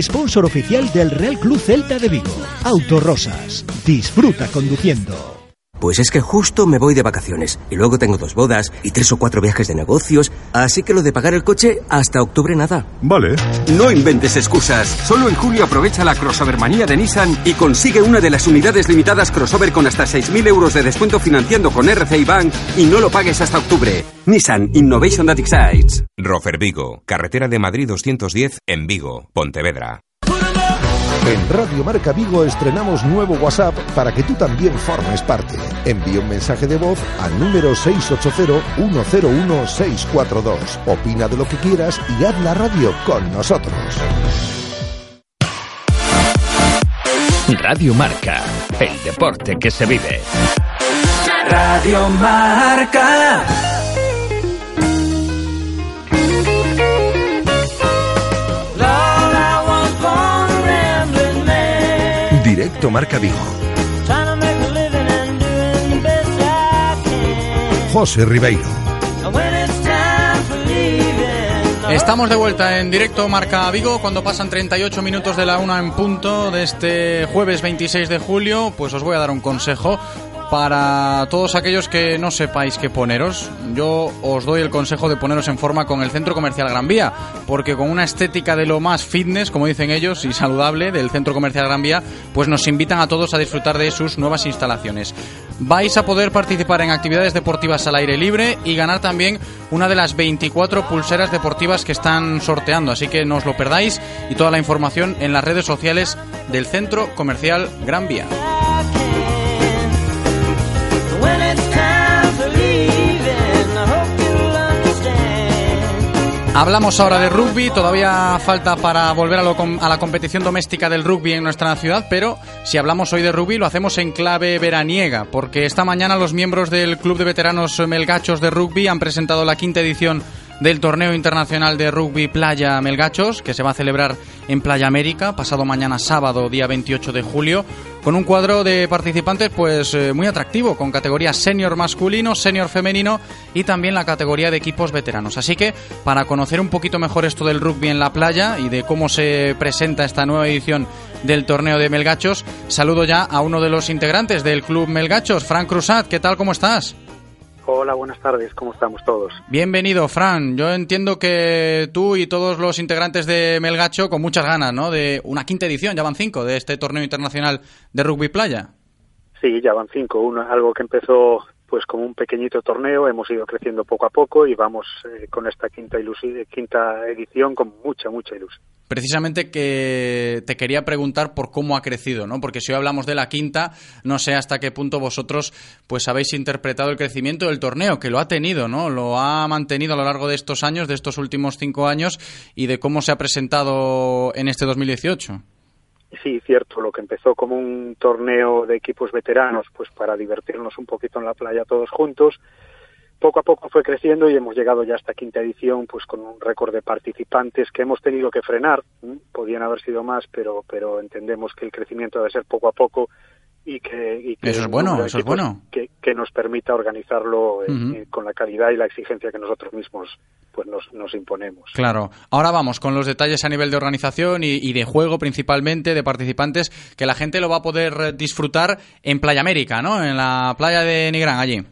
Sponsor oficial del Real Club Celta de Vigo. Autorosas. Disfruta conduciendo. Pues es que justo me voy de vacaciones y luego tengo dos bodas y tres o cuatro viajes de negocios, así que lo de pagar el coche hasta octubre nada. Vale. No inventes excusas. Solo en junio aprovecha la crossover manía de Nissan y consigue una de las unidades limitadas crossover con hasta 6.000 euros de descuento financiando con RCI Bank y no lo pagues hasta octubre. Nissan Innovation That Excites. Rofer Vigo, carretera de Madrid 210 en Vigo, Pontevedra. En Radio Marca Vigo estrenamos nuevo WhatsApp para que tú también formes parte. Envía un mensaje de voz al número 680-101-642. Opina de lo que quieras y haz la radio con nosotros. Radio Marca, el deporte que se vive. Radio Marca. Marca Vigo. José Ribeiro. Estamos de vuelta en directo Marca Vigo cuando pasan 38 minutos de la una en punto de este jueves 26 de julio, pues os voy a dar un consejo para todos aquellos que no sepáis qué poneros. Yo os doy el consejo de poneros en forma con el Centro Comercial Gran Vía, porque con una estética de lo más fitness, como dicen ellos, y saludable del Centro Comercial Gran Vía, pues nos invitan a todos a disfrutar de sus nuevas instalaciones. Vais a poder participar en actividades deportivas al aire libre y ganar también una de las 24 pulseras deportivas que están sorteando, así que no os lo perdáis y toda la información en las redes sociales del Centro Comercial Gran Vía. Hablamos ahora de rugby, todavía falta para volver a, la competición doméstica del rugby en nuestra ciudad, pero si hablamos hoy de rugby lo hacemos en clave veraniega, porque esta mañana los miembros del Club de Veteranos Melgachos de Rugby han presentado la quinta edición del Torneo Internacional de Rugby Playa Melgachos, que se va a celebrar en Playa América, pasado mañana sábado, día 28 de julio, con un cuadro de participantes pues eh, muy atractivo, con categorías senior masculino, senior femenino y también la categoría de equipos veteranos. Así que para conocer un poquito mejor esto del rugby en la playa y de cómo se presenta esta nueva edición del torneo de Melgachos, saludo ya a uno de los integrantes del club Melgachos, Fran Cruzat. ¿Qué tal? ¿Cómo estás? Hola, buenas tardes, ¿cómo estamos todos? Bienvenido, Fran. Yo entiendo que tú y todos los integrantes de Melgacho con muchas ganas, ¿no? De una quinta edición, ya van cinco, de este torneo internacional de rugby playa. Sí, ya van cinco. Uno es algo que empezó pues como un pequeñito torneo, hemos ido creciendo poco a poco y vamos eh, con esta quinta, quinta edición con mucha, mucha ilusión. Precisamente que te quería preguntar por cómo ha crecido, ¿no? Porque si hoy hablamos de la quinta, no sé hasta qué punto vosotros pues habéis interpretado el crecimiento del torneo, que lo ha tenido, ¿no? Lo ha mantenido a lo largo de estos años, de estos últimos cinco años, y de cómo se ha presentado en este 2018. Sí, cierto, lo que empezó como un torneo de equipos veteranos, pues para divertirnos un poquito en la playa todos juntos, poco a poco fue creciendo y hemos llegado ya a esta quinta edición pues con un récord de participantes que hemos tenido que frenar. Podían haber sido más, pero, pero entendemos que el crecimiento debe ser poco a poco y que, y que Eso es bueno, eso es bueno. Que, que nos permita organizarlo eh, eh, con la calidad y la exigencia que nosotros mismos pues nos, nos imponemos. Claro. Ahora vamos con los detalles a nivel de organización y, y de juego principalmente, de participantes, que la gente lo va a poder eh, disfrutar en Playa América, ¿no? En la playa de Nigrán, allí.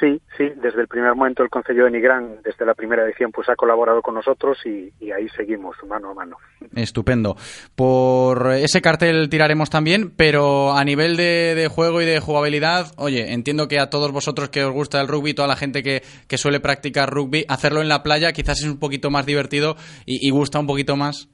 Sí, sí, desde el primer momento el Consejo de Nigrán, desde la primera edición, pues ha colaborado con nosotros y, ahí seguimos mano a mano. Estupendo. Por ese cartel tiraremos también, pero a nivel de, juego y de jugabilidad, oye, entiendo que a todos vosotros que os gusta el rugby, toda la gente que, que suele practicar rugby, hacerlo en la playa quizás es un poquito más divertido y gusta un poquito más.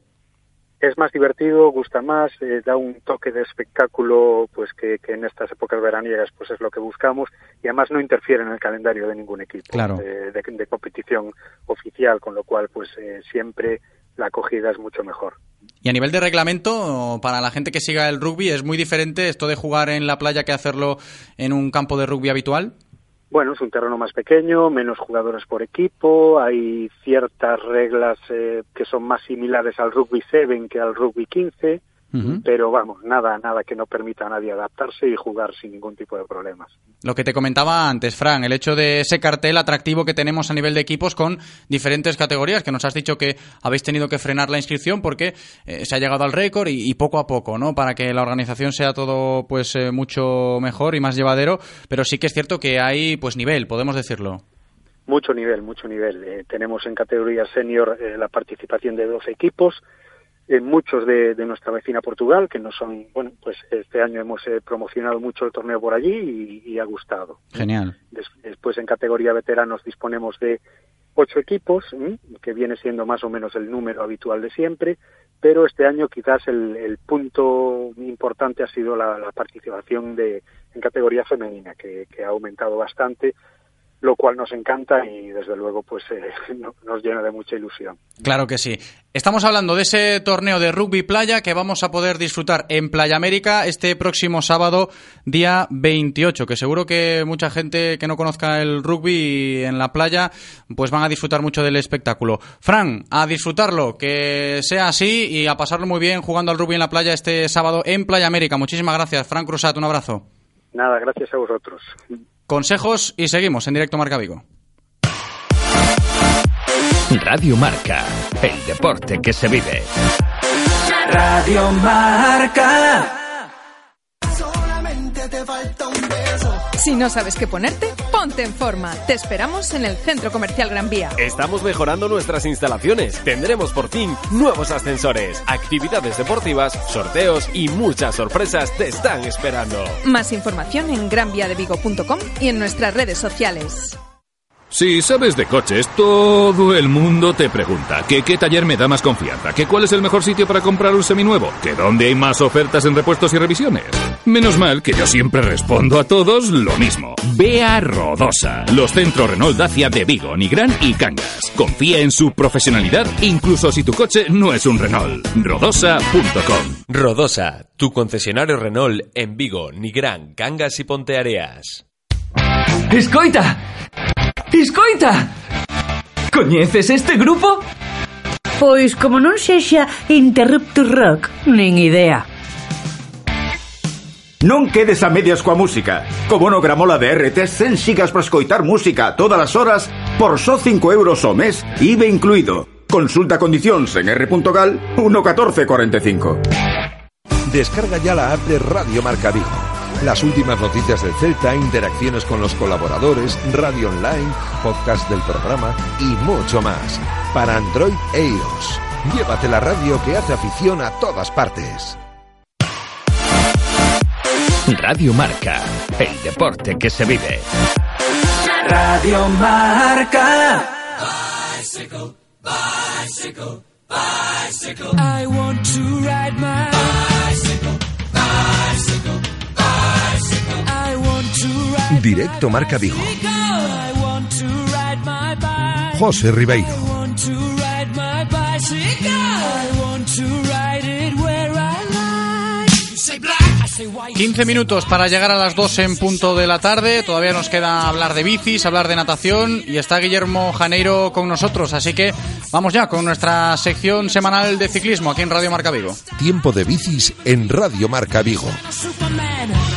Es más divertido, gusta más, eh, da un toque de espectáculo, pues que, que en estas épocas veraniegas pues es lo que buscamos y además no interfiere en el calendario de ningún equipo Claro. eh, de, de competición oficial, con lo cual pues eh, siempre la acogida es mucho mejor. Y a nivel de reglamento, para la gente que siga el rugby, ¿es muy diferente esto de jugar en la playa que hacerlo en un campo de rugby habitual? Bueno, es un terreno más pequeño, menos jugadores por equipo, hay ciertas reglas eh, que son más similares al rugby 7 que al rugby 15, pero vamos, nada, nada que no permita a nadie adaptarse y jugar sin ningún tipo de problemas. Lo que te comentaba antes, Fran, el hecho de ese cartel atractivo que tenemos a nivel de equipos con diferentes categorías, que nos has dicho que habéis tenido que frenar la inscripción porque eh, se ha llegado al récord y, y poco a poco, ¿no? Para que la organización sea todo pues eh, mucho mejor y más llevadero, pero sí que es cierto que hay pues nivel, podemos decirlo. Mucho nivel, mucho nivel. Eh, tenemos en categoría senior eh, la participación de 12 equipos, eh, muchos de, de nuestra vecina Portugal, que no son, bueno, pues este año hemos eh, promocionado mucho el torneo por allí y, y ha gustado. Genial. Des- después en categoría veteranos disponemos de ocho equipos, que viene siendo más o menos el número habitual de siempre, pero este año quizás el, el punto importante ha sido la, la participación de, en categoría femenina, que, que ha aumentado bastante, lo cual nos encanta y desde luego pues eh, no- nos llena de mucha ilusión. Claro que sí. Estamos hablando de ese torneo de rugby playa que vamos a poder disfrutar en Playa América este próximo sábado, día 28, que seguro que mucha gente que no conozca el rugby en la playa, pues van a disfrutar mucho del espectáculo. Fran, a disfrutarlo, que sea así y a pasarlo muy bien jugando al rugby en la playa este sábado en Playa América. Muchísimas gracias, Fran Cruzat, un abrazo. Nada, gracias a vosotros. Consejos y seguimos en directo Marca Vigo. Radio Marca, el deporte que se vive. Radio Marca. Si no sabes qué ponerte, ponte en forma. Te esperamos en el Centro Comercial Gran Vía. Estamos mejorando nuestras instalaciones. Tendremos por fin nuevos ascensores, actividades deportivas, sorteos y muchas sorpresas te están esperando. Más información en granviadevigo.com y en nuestras redes sociales. Si sabes de coches, todo el mundo te pregunta que qué taller me da más confianza, que cuál es el mejor sitio para comprar un seminuevo, que dónde hay más ofertas en repuestos y revisiones. Menos mal que yo siempre respondo a todos lo mismo. Ve a Rodosa, los centros Renault Dacia de Vigo, Nigrán y Cangas. Confía en su profesionalidad, incluso si tu coche no es un Renault. Rodosa.com. Rodosa, tu concesionario Renault en Vigo, Nigrán, Cangas y Ponteareas. ¡Escoita! ¡Escoita! Coñeces este grupo? Pois como non sexa Interruptus Rock, nin idea. Non quedes a medias coa música. Co bono gramola de RT 100 xigas para escoitar música a todas as horas por só 5 euros ao mes, IVE incluído. Consulta condicións en r.gal 11445. Descarga ya la app de Radio Marca Vigo. Las últimas noticias del Celta, interacciones con los colaboradores, radio online, podcast del programa y mucho más. Para Android e iOS. Llévate la radio que hace afición a todas partes. Radio Marca, el deporte que se vive. Radio Marca. Bicycle, bicycle, bicycle. I want to ride my say black, I say white. 15 minutos para llegar a las 2 en punto de la tarde. Todavía nos queda hablar de bicis, hablar de natación y está Guillermo Janeiro con nosotros. Así que vamos ya con nuestra sección semanal de ciclismo aquí en Radio Marca Vigo. Tiempo de bicis en Radio Marca Vigo. Superman.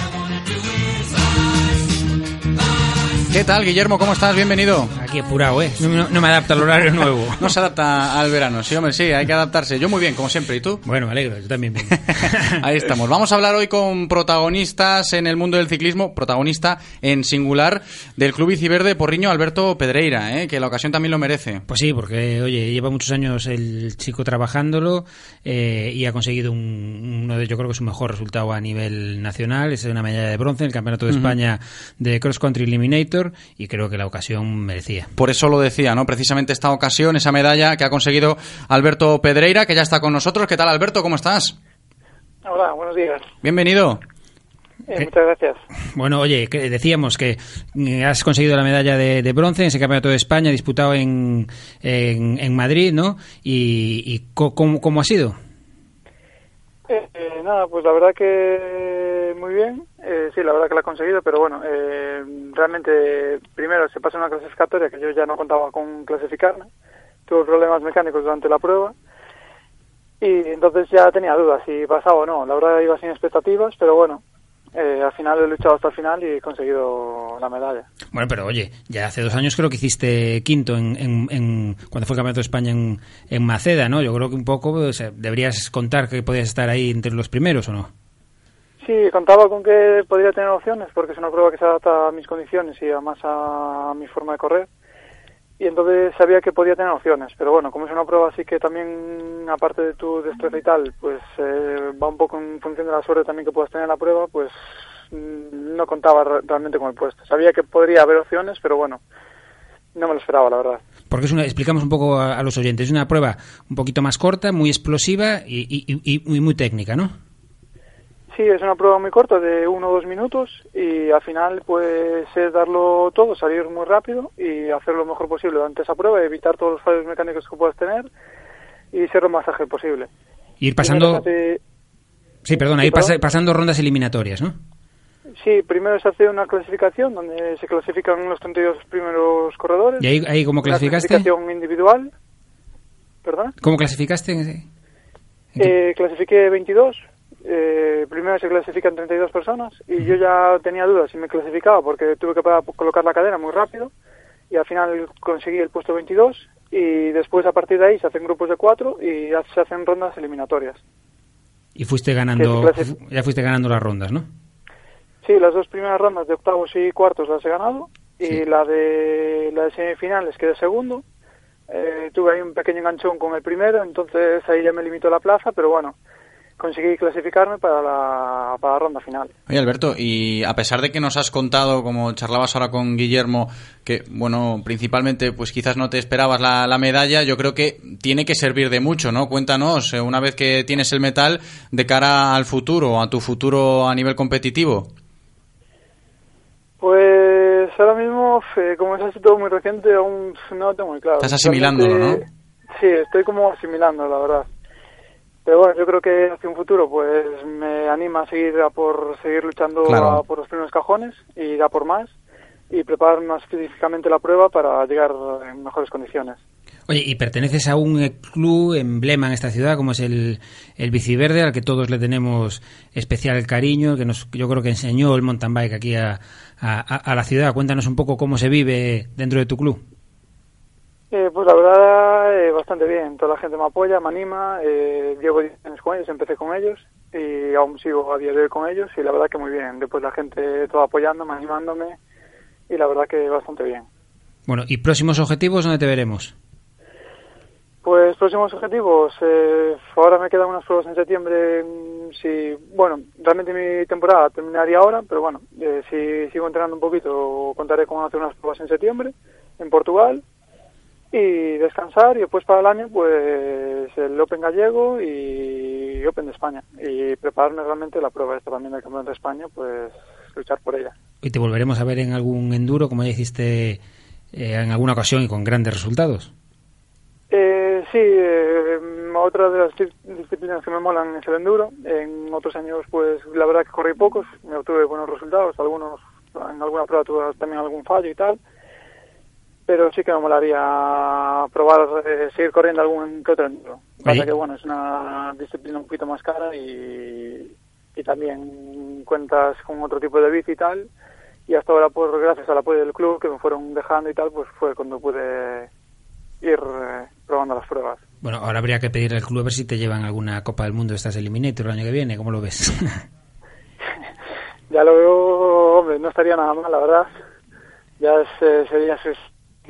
¿Qué tal, Guillermo? ¿Cómo estás? Bienvenido. Aquí apurado, ¿eh? No, no- me adapta al horario nuevo. No se adapta al verano. Sí, hombre, sí, hay que adaptarse. Yo muy bien, como siempre. ¿Y tú? Bueno, me alegro, yo también bien. Ahí estamos. Vamos a hablar hoy con protagonistas en el mundo del ciclismo, protagonista en singular del Club Biciverde Porriño, Alberto Pedreira, ¿eh? que la ocasión también lo merece. Pues sí, porque, oye, lleva muchos años el chico trabajándolo eh, y ha conseguido un- uno de, yo creo que su mejor resultado a nivel nacional. Es una medalla de bronce en el Campeonato de. España de Cross Country Eliminator y creo que la ocasión merecía. Por eso lo decía, ¿no? Precisamente esta ocasión, esa medalla que ha conseguido Alberto Pedreira, que ya está con nosotros. ¿Qué tal, Alberto? ¿Cómo estás? Hola, buenos días. Bienvenido. Eh, muchas gracias. Bueno, oye, que decíamos que eh, has conseguido la medalla de, de bronce en ese campeonato de España disputado en, en, en Madrid, ¿no? ¿Y, y cómo, cómo ha sido? Eh, eh, nada, pues la verdad que muy bien. Eh, sí, la verdad que la he conseguido, pero bueno, eh, realmente primero se pasa una clasificatoria que yo ya no contaba con clasificarme. Tuve problemas mecánicos durante la prueba y entonces ya tenía dudas si pasaba o no. La verdad iba sin expectativas, pero bueno, eh, al final he luchado hasta el final y he conseguido la medalla. Bueno, pero oye, ya hace dos años creo que hiciste quinto en, cuando fue Campeonato de España en, en Maceda, ¿no? Yo creo que un poco o sea, deberías contar que podías estar ahí entre los primeros, ¿o no? Sí, contaba con que podría tener opciones porque es una prueba que se adapta a mis condiciones y además a mi forma de correr. Y entonces sabía que podía tener opciones, pero bueno, como es una prueba así que también, aparte de tu destreza y tal, pues eh, va un poco en función de la suerte también que puedas tener en la prueba, pues mm, no contaba re- realmente con el puesto. Sabía que podría haber opciones, pero bueno, no me lo esperaba, la verdad. Porque es una, explicamos un poco a, los oyentes, es una prueba un poquito más corta, muy explosiva y- y- y muy técnica, ¿no? Sí, es una prueba muy corta de uno o dos minutos y al final pues es darlo todo, salir muy rápido y hacer lo mejor posible durante esa prueba, evitar todos los fallos mecánicos que puedas tener y ser lo más ágil posible. Ir pasando... Hace- Sí, perdona, ir pasando rondas eliminatorias, ¿no? sí, primero se hace una clasificación donde se clasifican los 32 primeros corredores. ¿Y ahí, ahí cómo Una clasificaste? clasificación individual. ¿Perdón? ¿Cómo clasificaste? Eh, clasifiqué 22. Eh, primero se clasifican 32 personas y yo ya tenía dudas si me clasificaba porque tuve que colocar la cadena muy rápido y al final conseguí el puesto 22 y después a partir de ahí se hacen grupos de cuatro y se hacen rondas eliminatorias. Y fuiste ganando, ya fuiste ganando las rondas, ¿no? Sí, las dos primeras rondas de octavos y cuartos las he ganado y la de la de semifinales quedé segundo. Eh, tuve ahí un pequeño enganchón con el primero, entonces ahí ya me limitó la plaza, pero bueno, conseguí clasificarme para la, para la ronda final. Oye, Alberto, y a pesar de que nos has contado, como charlabas ahora con Guillermo, que, bueno, principalmente, pues quizás no te esperabas la, la medalla, yo creo que tiene que servir de mucho, ¿no? Cuéntanos, eh, una vez que tienes el metal, de cara al futuro, a tu futuro a nivel competitivo. Pues ahora mismo, eh, como es así todo muy reciente, aún no lo tengo muy claro. Estás asimilándolo, Realmente, Sí, estoy como asimilando, la verdad. Pero bueno, yo creo que hacia un futuro, pues me anima a seguir a por seguir luchando Claro. a por los primeros cajones y ir a por más y preparar más específicamente la prueba para llegar en mejores condiciones. Oye, y perteneces a un club emblema en esta ciudad, como es el, el Biciverde, al que todos le tenemos especial cariño, que nos, yo creo que enseñó el mountain bike aquí a- a la ciudad. Cuéntanos un poco cómo se vive dentro de tu club. Eh, pues la verdad, eh, bastante bien. Toda la gente me apoya, me anima. Eh, llevo 10 años con ellos, empecé con ellos y aún sigo a día de hoy con ellos y la verdad que muy bien. Después la gente toda apoyándome, animándome y la verdad que bastante bien. Bueno, ¿y próximos objetivos dónde te veremos? Pues próximos objetivos. Eh, ahora me quedan unas pruebas en septiembre. mm, Si, bueno, realmente mi temporada terminaría ahora, pero bueno, eh, si sigo entrenando un poquito, contaré con hacer unas pruebas en septiembre en Portugal y descansar y después para el año pues el Open gallego y Open de España y prepararme realmente la prueba esta también del campeón de España pues luchar por ella. Y te volveremos a ver en algún enduro, como ya hiciste eh, en alguna ocasión y con grandes resultados. Eh, sí, eh, otra de las dis- disciplinas que me molan es el enduro. En otros años, pues la verdad que corrí pocos, me obtuve buenos resultados, algunos en alguna prueba tuve también algún fallo y tal. Pero sí que me molaría probar, eh, seguir corriendo algún que otro enduro. Pasa que bueno, es una disciplina un poquito más cara y, y también cuentas con otro tipo de bici y tal. Y hasta ahora, pues gracias al apoyo del club que me fueron dejando y tal, pues fue cuando pude ir eh, probando las pruebas. Bueno, ahora habría que pedirle al club a ver si te llevan alguna Copa del Mundo de estas Eliminator el año que viene. ¿Cómo lo ves? Ya lo veo, hombre, no estaría nada mal, la verdad. Ya es, sería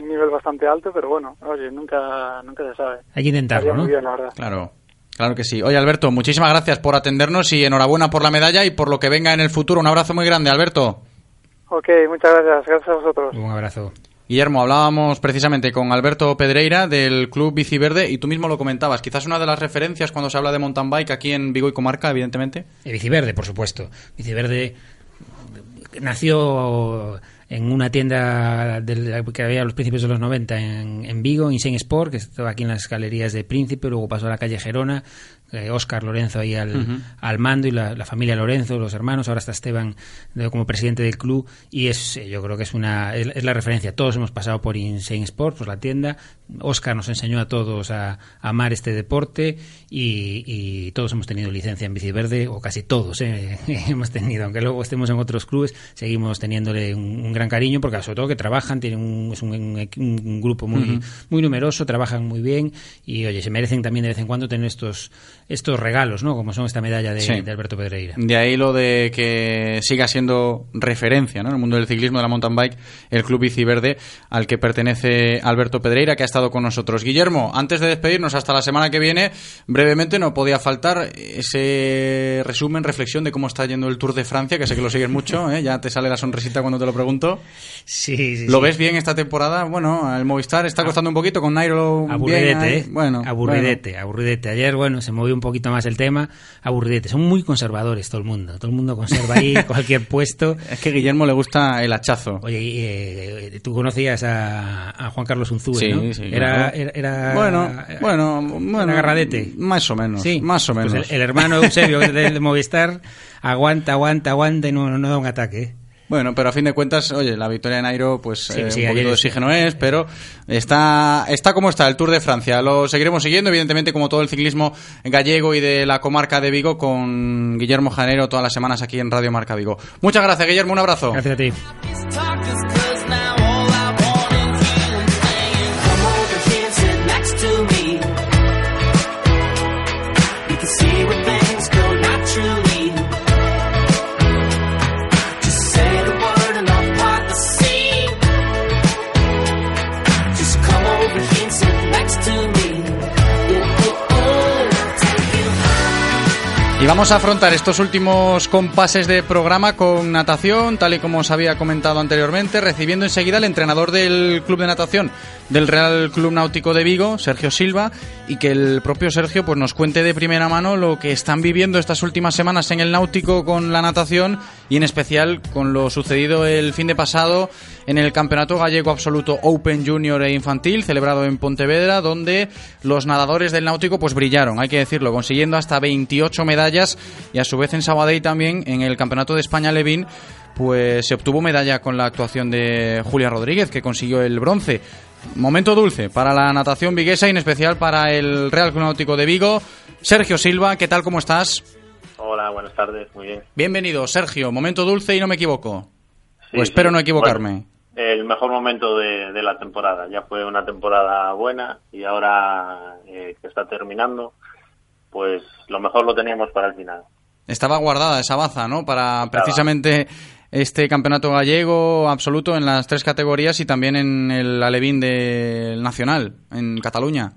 un nivel bastante alto, pero bueno, oye, nunca, nunca se sabe. Hay que intentarlo, Estaría ¿no? muy bien, la verdad. Claro. Claro que sí. Oye, Alberto, muchísimas gracias por atendernos y enhorabuena por la medalla y por lo que venga en el futuro. Un abrazo muy grande, Alberto. Ok, muchas gracias. Gracias a vosotros. Un abrazo. Guillermo, hablábamos precisamente con Alberto Pedreira del Club Bici Verde y tú mismo lo comentabas. Quizás una de las referencias cuando se habla de mountain bike aquí en Vigo y Comarca, evidentemente. El Biciverde, por supuesto. Biciverde nació en una tienda del- que había a los principios de los 90 en, en Vigo, Insane Sport, que estaba aquí en las galerías de Príncipe, luego pasó a la calle Gerona, eh, Óscar Lorenzo ahí al, al mando y la, la familia Lorenzo, los hermanos, ahora está Esteban de- como presidente del club y es eh, yo creo que es una es, es la referencia. Todos hemos pasado por Insane Sport, pues la tienda. Óscar nos enseñó a todos a, a amar este deporte y, y todos hemos tenido licencia en bici verde o casi todos eh, hemos tenido, aunque luego estemos en otros clubes, seguimos teniéndole un, un gran cariño porque sobre todo que trabajan, tienen un, es un, un- un grupo muy muy numeroso, trabajan muy bien y oye, se merecen también de vez en cuando tener estos estos regalos, ¿no? Como son esta medalla de, Sí. de Alberto Pedreira. De ahí lo de que siga siendo referencia ¿no? en el mundo del ciclismo, de la mountain bike, el Club Bici Verde, al que pertenece Alberto Pedreira, que ha estado con nosotros. Guillermo, antes de despedirnos hasta la semana que viene, brevemente no podía faltar ese resumen, reflexión de cómo está yendo el Tour de Francia, que sé que lo sigues mucho, ¿eh? ya te sale la sonrisita cuando te lo pregunto. Sí, sí, ¿Lo sí. ves bien esta temporada? Bueno, el Movistar está costando un poquito con Nairo. Aburridete. ¿eh? Bueno, aburridete, aburridete. Ayer, bueno, se movió un poquito más el tema. Aburridete. Son muy conservadores todo el mundo. Todo el mundo conserva ahí cualquier puesto. Es que a Guillermo le gusta el hachazo. Oye, y, eh, tú conocías a, a Juan Carlos Unzúe, Sí, ¿no? sí, era, claro. era, era- Bueno, bueno, bueno. era agarradete. Más o menos. Sí, Más o Pues menos. el, el hermano Eusebio de, de Movistar aguanta, aguanta, aguanta y no, no da un ataque. Bueno, pero a fin de cuentas, oye, la victoria de Nairo, pues Sí, eh, sí, un poquito de oxígeno es, pero está, está como está el Tour de Francia. Lo seguiremos siguiendo, evidentemente, como todo el ciclismo gallego y de la comarca de Vigo, con Guillermo Janero todas las semanas aquí en Radio Marca Vigo. Muchas gracias, Guillermo, un abrazo. Gracias a ti. Y vamos a afrontar estos últimos compases de programa con natación, tal y como os había comentado anteriormente, recibiendo enseguida al entrenador del Club de Natación del Real Club Náutico de Vigo, Sergio Silva, y que el propio Sergio pues nos cuente de primera mano lo que están viviendo estas últimas semanas en el Náutico con la natación y en especial con lo sucedido el fin de pasado en el Campeonato Gallego Absoluto Open Junior e Infantil celebrado en Pontevedra, donde los nadadores del Náutico pues brillaron, hay que decirlo, consiguiendo hasta 28 medallas y a su vez en Sabadell también en el Campeonato de España Levín pues se obtuvo medalla con la actuación de Julia Rodríguez, que consiguió el bronce. Momento dulce para la natación viguesa y en especial para el Real Club Náutico de Vigo. Sergio Silva, ¿qué tal? ¿Cómo estás? Hola, buenas tardes, muy bien. Bienvenido, Sergio. Momento dulce y no me equivoco. Sí, espero sí. no equivocarme. Bueno, el mejor momento de, de la temporada. Ya fue una temporada buena y ahora eh, que está terminando, pues lo mejor lo teníamos para el final. Estaba guardada esa baza, ¿no? Para precisamente este campeonato gallego absoluto en las tres categorías y también en el alevín del nacional, en Cataluña.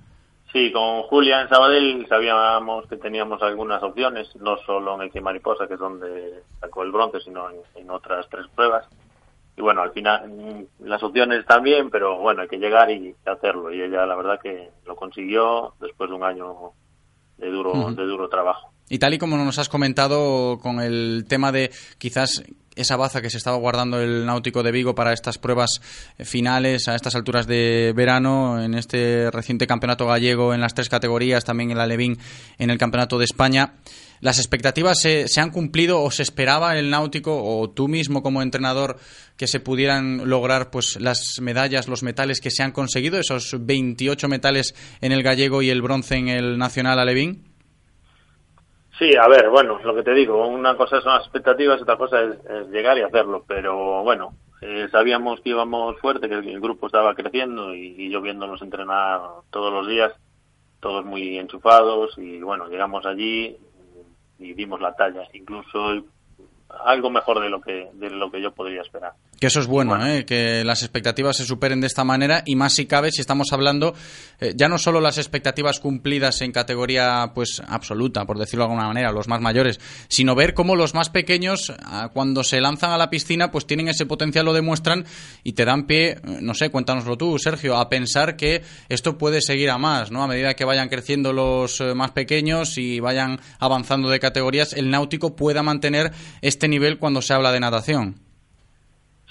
Sí, con Julia en Sabadell sabíamos que teníamos algunas opciones, no solo en el que Mariposa, que es donde sacó el bronce, sino en, en otras tres pruebas. Y bueno, al final mm, las opciones también, pero bueno, hay que llegar y hacerlo. Y ella la verdad que lo consiguió después de un año de duro, de duro trabajo. Y tal y como nos has comentado con el tema de quizás esa baza que se estaba guardando el Náutico de Vigo para estas pruebas eh, finales a estas alturas de verano, en este reciente campeonato gallego en las tres categorías, también el Alevín en el campeonato de España. ¿Las expectativas se, han cumplido o se esperaba el Náutico o tú mismo como entrenador que se pudieran lograr pues las medallas, los metales que se han conseguido, esos 28 metales en el gallego y el bronce en el nacional Alevín? Sí, a ver, bueno, lo que te digo, una cosa son las expectativas, otra cosa es, llegar y hacerlo, pero bueno, eh, sabíamos que íbamos fuerte, que el grupo estaba creciendo y, y yo viéndonos entrenar todos los días, todos muy enchufados y bueno, llegamos allí y dimos la talla, incluso algo mejor de lo que de lo que yo podría esperar. Que eso es bueno, ¿eh? que las expectativas se superen de esta manera y más si cabe si estamos hablando eh, ya no solo las expectativas cumplidas en categoría pues absoluta, por decirlo de alguna manera, los más mayores, sino ver cómo los más pequeños ah, cuando se lanzan a la piscina pues tienen ese potencial, lo demuestran y te dan pie, eh, no sé, cuéntanoslo tú, Sergio, a pensar que esto puede seguir a más, ¿no? A medida que vayan creciendo los eh, más pequeños y vayan avanzando de categorías, el náutico pueda mantener este nivel cuando se habla de natación.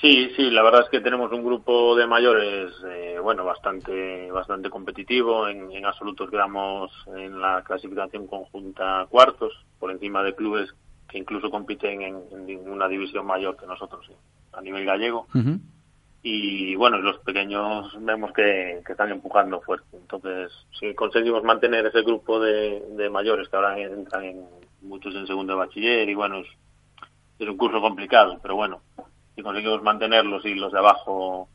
Sí, sí, la verdad es que tenemos un grupo de mayores, eh, bueno, bastante, bastante competitivo. En, en absolutos quedamos en la clasificación conjunta cuartos, por encima de clubes que incluso compiten en, en una división mayor que nosotros eh, a nivel gallego. Y bueno, los pequeños vemos que, que están empujando fuerte. Entonces, si conseguimos mantener ese grupo de, de mayores que ahora entran en muchos en segundo de bachiller y bueno, es, es un curso complicado, pero bueno, si conseguimos mantenerlos y los de abajo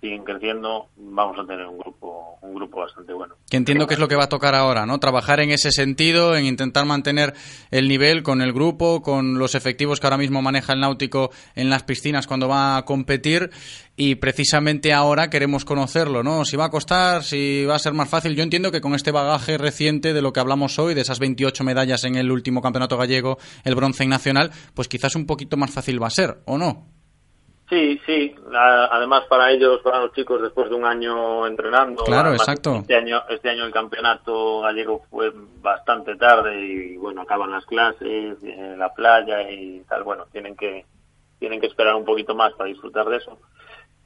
siguen creciendo, vamos a tener un grupo un grupo bastante bueno. Que entiendo que es lo que va a tocar ahora, ¿no? Trabajar en ese sentido, en intentar mantener el nivel con el grupo, con los efectivos que ahora mismo maneja el Náutico en las piscinas cuando va a competir y precisamente ahora queremos conocerlo, ¿no? Si va a costar, si va a ser más fácil. Yo entiendo que con este bagaje reciente de lo que hablamos hoy, de esas 28 medallas en el último campeonato gallego, el bronce en nacional, pues quizás un poquito más fácil va a ser, ¿o no? Sí, sí. Además para ellos, para los chicos, después de un año entrenando. Claro, además, exacto. Este año, este año el campeonato gallego fue bastante tarde y bueno, acaban las clases la playa y tal. Bueno, tienen que tienen que esperar un poquito más para disfrutar de eso.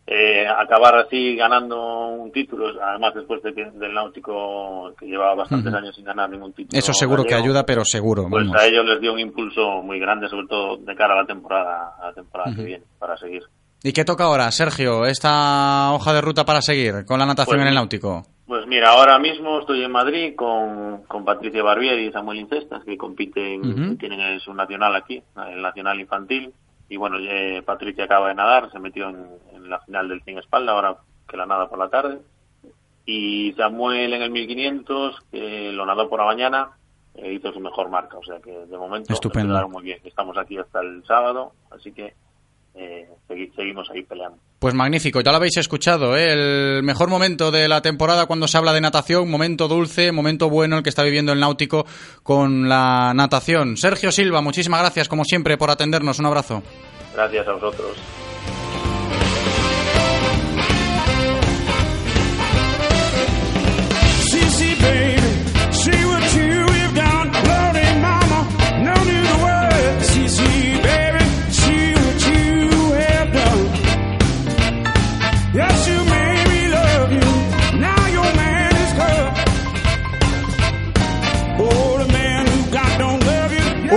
Eh, acabar así ganando un título, además después de que- del Náutico que llevaba bastantes años sin ganar ningún título. Eso seguro que ayuda, pero seguro, Pues vamos. a ellos les dio un impulso muy grande, sobre todo de cara a la temporada, a la temporada que Ujú. viene, para seguir. ¿Y qué toca ahora, Sergio? Esta hoja de ruta para seguir con la natación Pues en el Náutico. Pues mira, ahora mismo estoy en Madrid con, con Patricia Barbieri y Samuel Incestas, que compiten, Ujú. tienen su nacional aquí, el nacional infantil. Y bueno, ya Patricia acaba de nadar, se metió en, en la final del 100 espalda, ahora que la nada por la tarde. Y Samuel en el 1500, que lo nadó por la mañana, eh, hizo su mejor marca. O sea que de momento Estupendo. muy bien. Estamos aquí hasta el sábado, así que eh, segui- seguimos ahí peleando. Pues magnífico, ya lo habéis escuchado, ¿eh? el mejor momento de la temporada cuando se habla de natación, momento dulce, momento bueno el que está viviendo el náutico con la natación. Sergio Silva, muchísimas gracias como siempre por atendernos, un abrazo. Gracias a vosotros.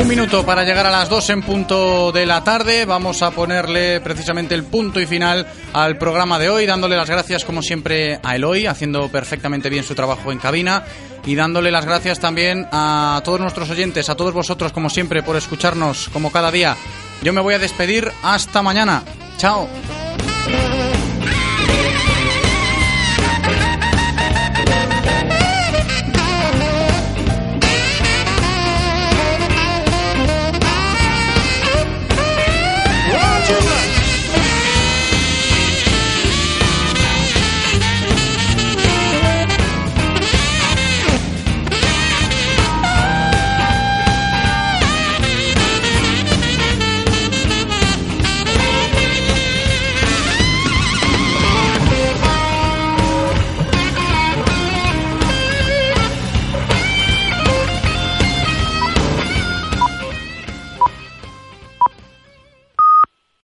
Un minuto para llegar a las 2 en punto de la tarde. Vamos a ponerle precisamente el punto y final al programa de hoy, dándole las gracias como siempre a Eloy, haciendo perfectamente bien su trabajo en cabina y dándole las gracias también a todos nuestros oyentes, a todos vosotros como siempre por escucharnos como cada día. Yo me voy a despedir hasta mañana. Chao.